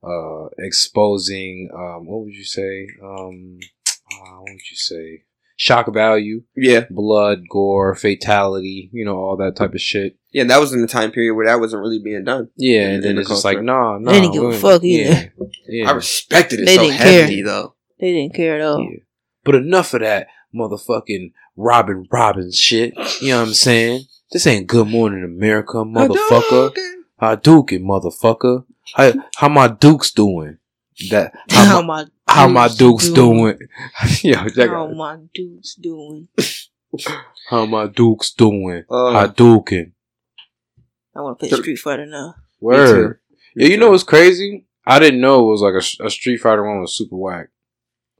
uh exposing um what would you say? Um uh, what would you say? Shock value, Yeah, blood, gore, fatality, you know, all that type of shit. yeah. That was in the time period where that wasn't really being done. Yeah, In- and then in the it's just like, nah, nah. They didn't give a fuck either. Yeah. yeah. I respected it They so didn't heavily care. though. They didn't care at all. Yeah. But enough of that motherfucking Robin Robin shit. You know what I'm saying? This ain't Good Morning America, motherfucker. Hadouken, motherfucker. How, how my Dukes doing? That how How my, my how my Dukes doing? Yo, check How out. my dudes doing? How my Dukes doing? Uh, Hadouken. I want to play Th- Street Fighter now. Word. Yeah, you know what's crazy? I didn't know it was like a, a Street Fighter one was super whack.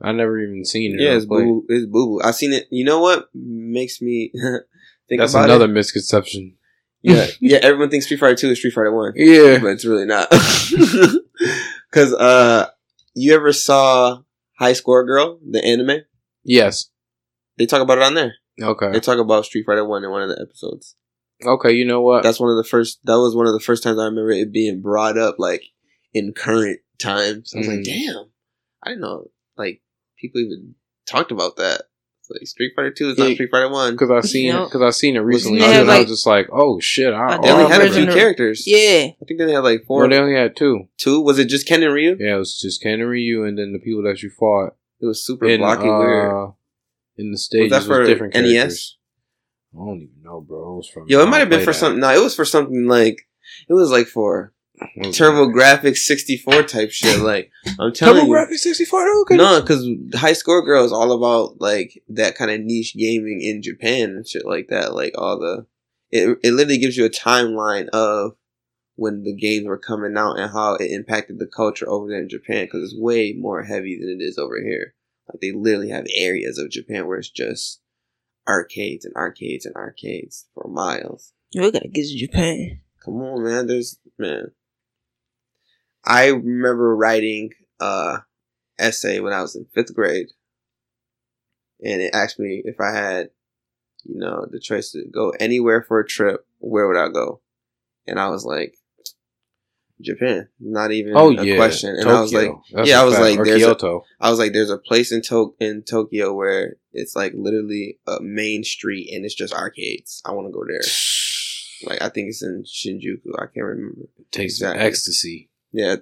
I never even seen it. Yeah, it's boo. It's boo boo. I seen it. You know what makes me think That's about another it? misconception. Yeah, yeah. Everyone thinks Street Fighter Two is Street Fighter One, Yeah. but it's really not. Because uh, you ever saw High Score Girl, the anime? Yes. They talk about it on there. Okay. They talk about Street Fighter One in one of the episodes. Okay, you know what? That's one of the first. That was one of the first times I remember it being brought up, like in current times. I was like, Mhm. damn, I didn't know. Like people even talked about that. It's like Street Fighter Two is Yeah, not Street Fighter One. because I seen You know- because I seen it recently, they and have, I like- was just like, oh shit! I, I They oh, only I had a few original- characters. Yeah, I think they had like four. Well, they only had two. two. Was it just Ken and Ryu? Yeah, it was just Ken and Ryu, and then the people that you fought It was super in blocky, weird. uh, in the Was stages that was, for different NES? characters. I don't even know, bro. It was from Yo, it might have been for that. something. No, it was for something like it was like for What Turbo? Graphics 64 type shit. Like I'm telling you. TurboGrafx sixty four. Okay. No, because High Score Girl is all about like that kind of niche gaming in Japan and shit like that. Like all the, it it literally gives you a timeline of when the games were coming out and how it impacted the culture over there in Japan because it's way more heavy than it is over here. Like they literally have areas of Japan where it's just arcades and arcades and arcades for miles. we gotta get to Japan. Come on, man. There's man. I remember writing a essay when I was in fifth grade, and it asked me if I had, you know, the choice to go anywhere for a trip. Where would I go? And I was like, Japan. Not even Oh a yeah, question. And Tokyo. I was like, That's yeah, I was fact. like, there's a- Kyoto. I was like, there's a place in to- in Tokyo where it's like literally a main street and it's just arcades. I want to go there. Like I think it's in Shinjuku. I can't remember. It Takes Exactly. ecstasy. Yeah,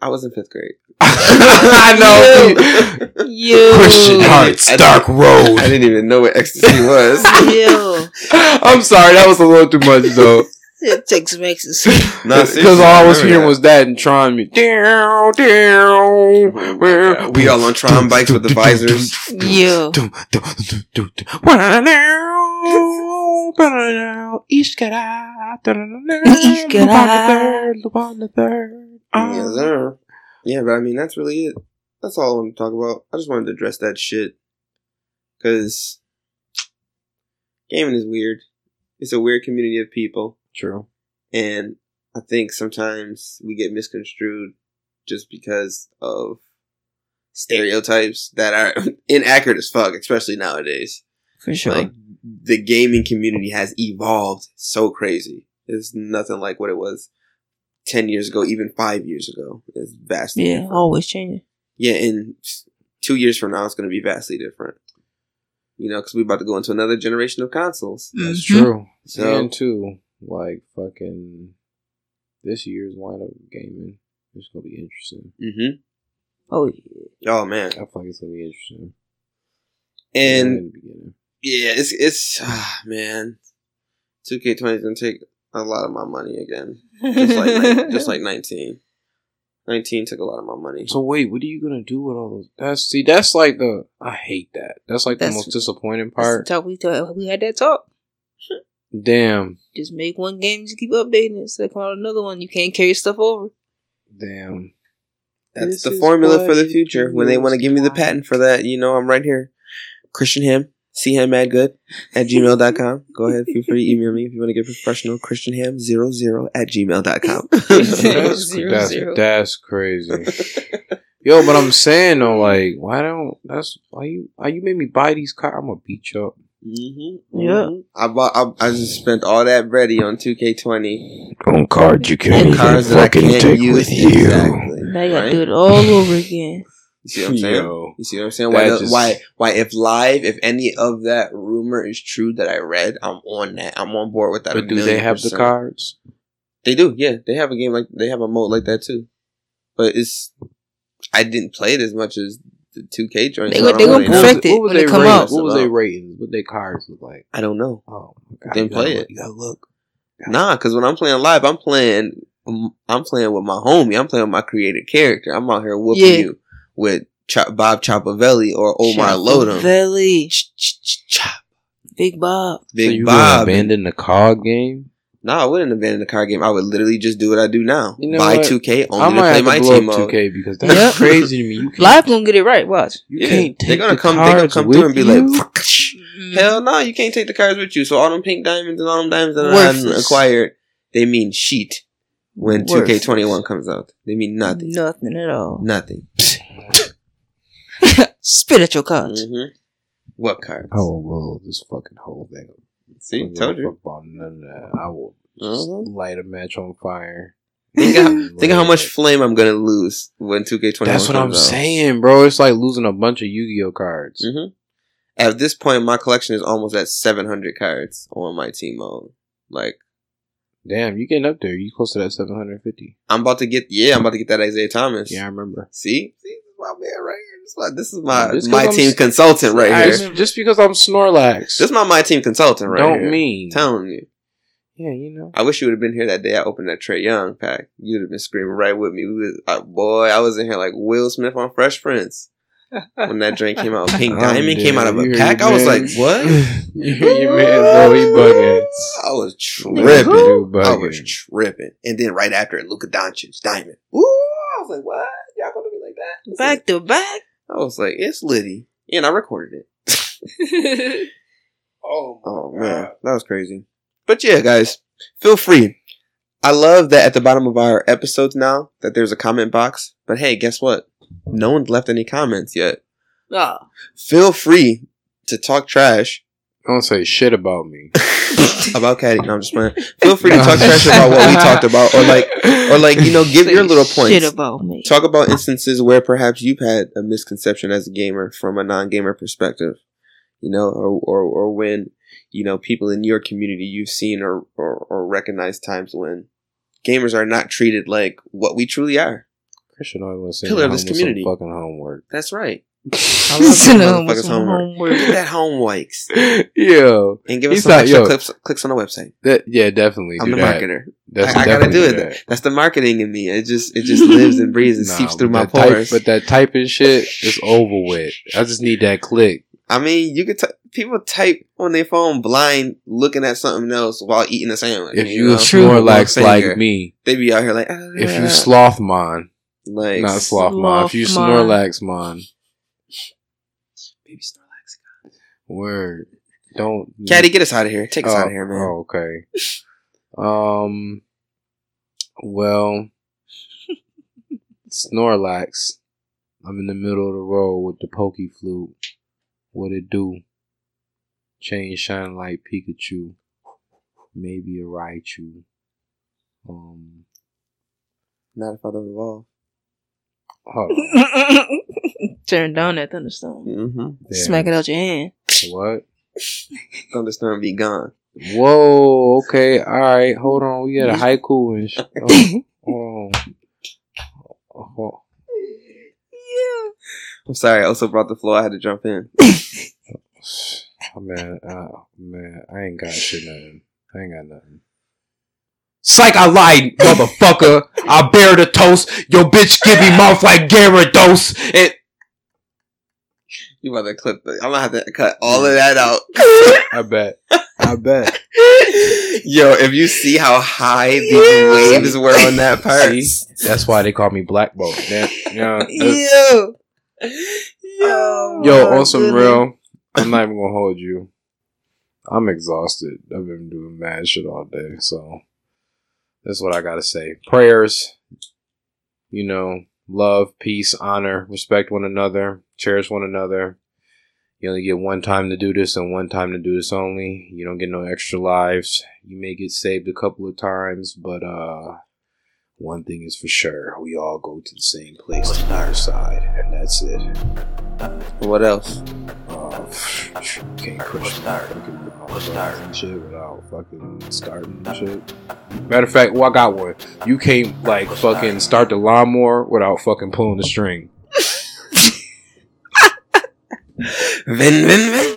I was in fifth grade. I know. Yo, Christian I Hearts, didn't- Dark I didn't even know what ecstasy was. Yo, I'm sorry, that was a little too much though. it takes some ecstasy. Because all I was hearing that. was that and Tron me. Down, down. Oh we all on Tron bikes with the visors. Yo, Yeah, there. Yeah, but I mean that's really it. That's all I want to talk about. I just wanted to address that shit because gaming is weird. It's a weird community of people. True. And I think sometimes we get misconstrued just because of stereotypes that are inaccurate as fuck, especially nowadays. for sure. Like the gaming community has evolved so crazy. It's nothing like what it was ten years ago, even five years ago. It's vastly yeah, different. always changing. Yeah, in two years from now, it's going to be vastly different. You know, because we're about to go into another generation of consoles. That's Mhm. true. So and too, like fucking this year's lineup of gaming is gonna be interesting. Mm-hmm. Oh yeah. oh man, I feel like it's gonna be interesting. and Right in the beginning. Yeah, it's it's ah, man. Two K twenty is gonna take a lot of my money again, just like nine- just like nineteen. Nineteen took a lot of my money. So wait, what are you gonna do with all those? That's see, that's like the I hate that. That's like That's- the most disappointing part. talk we talk, we had that talk. Damn, Just make one game, just keep updating it. So come out another one. You can't carry stuff over. damn. That's This the formula for the future. When they want to give me the patent for that, you know, I'm right here. Christian Him, see him mad good at gmail.com. Go ahead, feel free to email me if you want to get professional Christian ham zero zero at gmail.com. That's, that's, that's crazy. Yo, but I'm saying though, like, why don't that's why you why you made me buy these cars? I'm gonna beat you up. Mm-hmm, Yeah. I bought. I, I just spent all that bready on 2K20 On cards you can't cars that I can't use. Exactly. Now you gotta Right? do it all over again. You see what I'm saying? Yo, You see what I'm saying? Why? The- just- why? Why? If live, if any of that rumor is true that I read, I'm on that. I'm on board with that. a but do they million have the cards? They do. Yeah, they have a game like they have a mode like that too. But it's I didn't play it as much as the 2K joints. They so I go- don't they gonna really perfect it when they come ratings? out. What was their ratings? What their cards look like? I don't know. Oh, God, Didn't play look- it. You gotta look. Nah, because when I'm playing live, I'm playing. I'm playing with my homie. I'm playing with my created character. I'm out here whooping Yeah. you with Chop, Bob Chopavelli or Omar Lodum. Valley, Ch- ch- ch- chop. Big Bob. Big so you gonna Bob. abandon the card game? No, I wouldn't abandon the card game. I would literally just do what I do now. You know Buy what? 2K, only to might play have my to blow team up mode. 2K because that's Yep. crazy to me. You can't, Live gonna get it right. Watch. you Yeah, can't they're take gonna the come. They're gonna come through and be you? like, Mm-hmm. "Hell no, you can't take the cards with you." So all them pink diamonds and all them diamonds that I haven't acquired, they mean sheet when Worthless. 2K21 comes out. They mean nothing. Nothing at all. Nothing. Spit at your cards. hmm What cards? I will blow this fucking whole thing. See, I don't told you. fuck about none of. I will just Mhm. light a match on fire. Think of, how- think of how much flame I'm gonna lose when 2K21 That's what I'm out. saying, bro. It's like losing a bunch of Yu-Gi-Oh cards. hmm At this point, my collection is almost at 700 cards on my team mode. Like, Damn, you getting up there? You close to that 750? I'm about to get, yeah, I'm about to get that Isaiah Thomas. Yeah, I remember. See, see, this is my man right here. This is my, this is my, Just my I'm team consultant right I- here. just, because I'm Snorlax, This is my my team consultant right here. don't here. mean. telling you. yeah, you know. I wish you would have been here that day I opened that Trae Young pack. You'd have been screaming right with me. We was, uh, boy, I was in here like Will Smith on Fresh Prince when that drink came out. Pink I'm Diamond came out of a pack. I was your like, what? you man, he bugging. I was tripping. Dude I was tripping. And then right after it, Luka Doncic, Diamond. Ooh, I was like, what? Y'all gonna do me like? Back to back. I was like, it's Liddy. And I recorded it. Oh, Oh man, that was crazy. But yeah, guys, feel free. I love that at the bottom of our episodes now that there's a comment box. But hey, guess what? No one's left any comments yet. Ah, Feel free to talk trash Don't say shit about me. about Caddy. No, I'm just playing. Feel free to talk trash about what we talked about, or like, or like, you know, give say your little Shit points. about me. Talk about instances where perhaps you've had a misconception as a gamer from a non-gamer perspective, you know, or or, or when you know people in your community you've seen or, or or recognized times when gamers are not treated like what we truly are. Christian always gonna say Pillar of this community. Fucking homework. That's right. I Send love them that with motherfucker's some homework. homework. Get that homeworks Yo, and give us He's some not- extra yo. clips, clicks on the website. that yeah, definitely. I'm do the that. marketer. That's I, I gotta do definitely it. That's the marketing in me. It just it just lives and breathes and Nah, seeps through my that type- pores. but that typing shit is over with. I just need that click. I mean, you could t- people type on their phone blind, looking at something else while eating a sandwich. If you know? True. Snorlax One like finger. me, they be out here like, if you "Ah." Slothmon, like not Slothmon, if you Slothmon. Snorlaxmon, baby Snorlax. word, don't. Caddy, get us out of here. Take us oh, out of here, man. oh, okay. Um. Well, Snorlax. I'm in the middle of the road with the Poké Flute. What it do? Chain shine like Pikachu. Maybe a Raichu. Um. Not if I don't evolve. Hold on. Turn down that thunderstorm. Mm-hmm. Smack it out your hand. What? Thunderstorm be gone. Whoa. Okay. All right. Hold on. We got a haiku and. Sh- oh, hold on. Oh, I'm sorry. I also brought the floor. I had to jump in. oh, man, uh, man, I ain't got shit nothing. I ain't got nothing. Psych, I lied, motherfucker. I bear the toast. Your bitch give me mouth like Gyarados. It. You about to clip? The, I'm gonna have to cut all of that out. I bet. I bet. Yo, if you see how high these waves were on that part, See? That's why they call me Black Bolt. That, yeah, Yo. Yo. Yo, on some real, I'm not even gonna hold you. I'm exhausted. I've been doing mad shit all day, so that's what I gotta say. Prayers, you know, love, peace, honor, respect one another, cherish one another. You only get one time to do this and one time to do this only. You don't get no extra lives. You may get saved a couple of times, but uh one thing is for sure, we all go to the same place the other side, and that's it. What else? Uh, can't push start and shit without fucking starting shit. Matter of fact, well, I got one. You can't like fucking start the lawnmower without fucking pulling the string. Vin, vin, vin.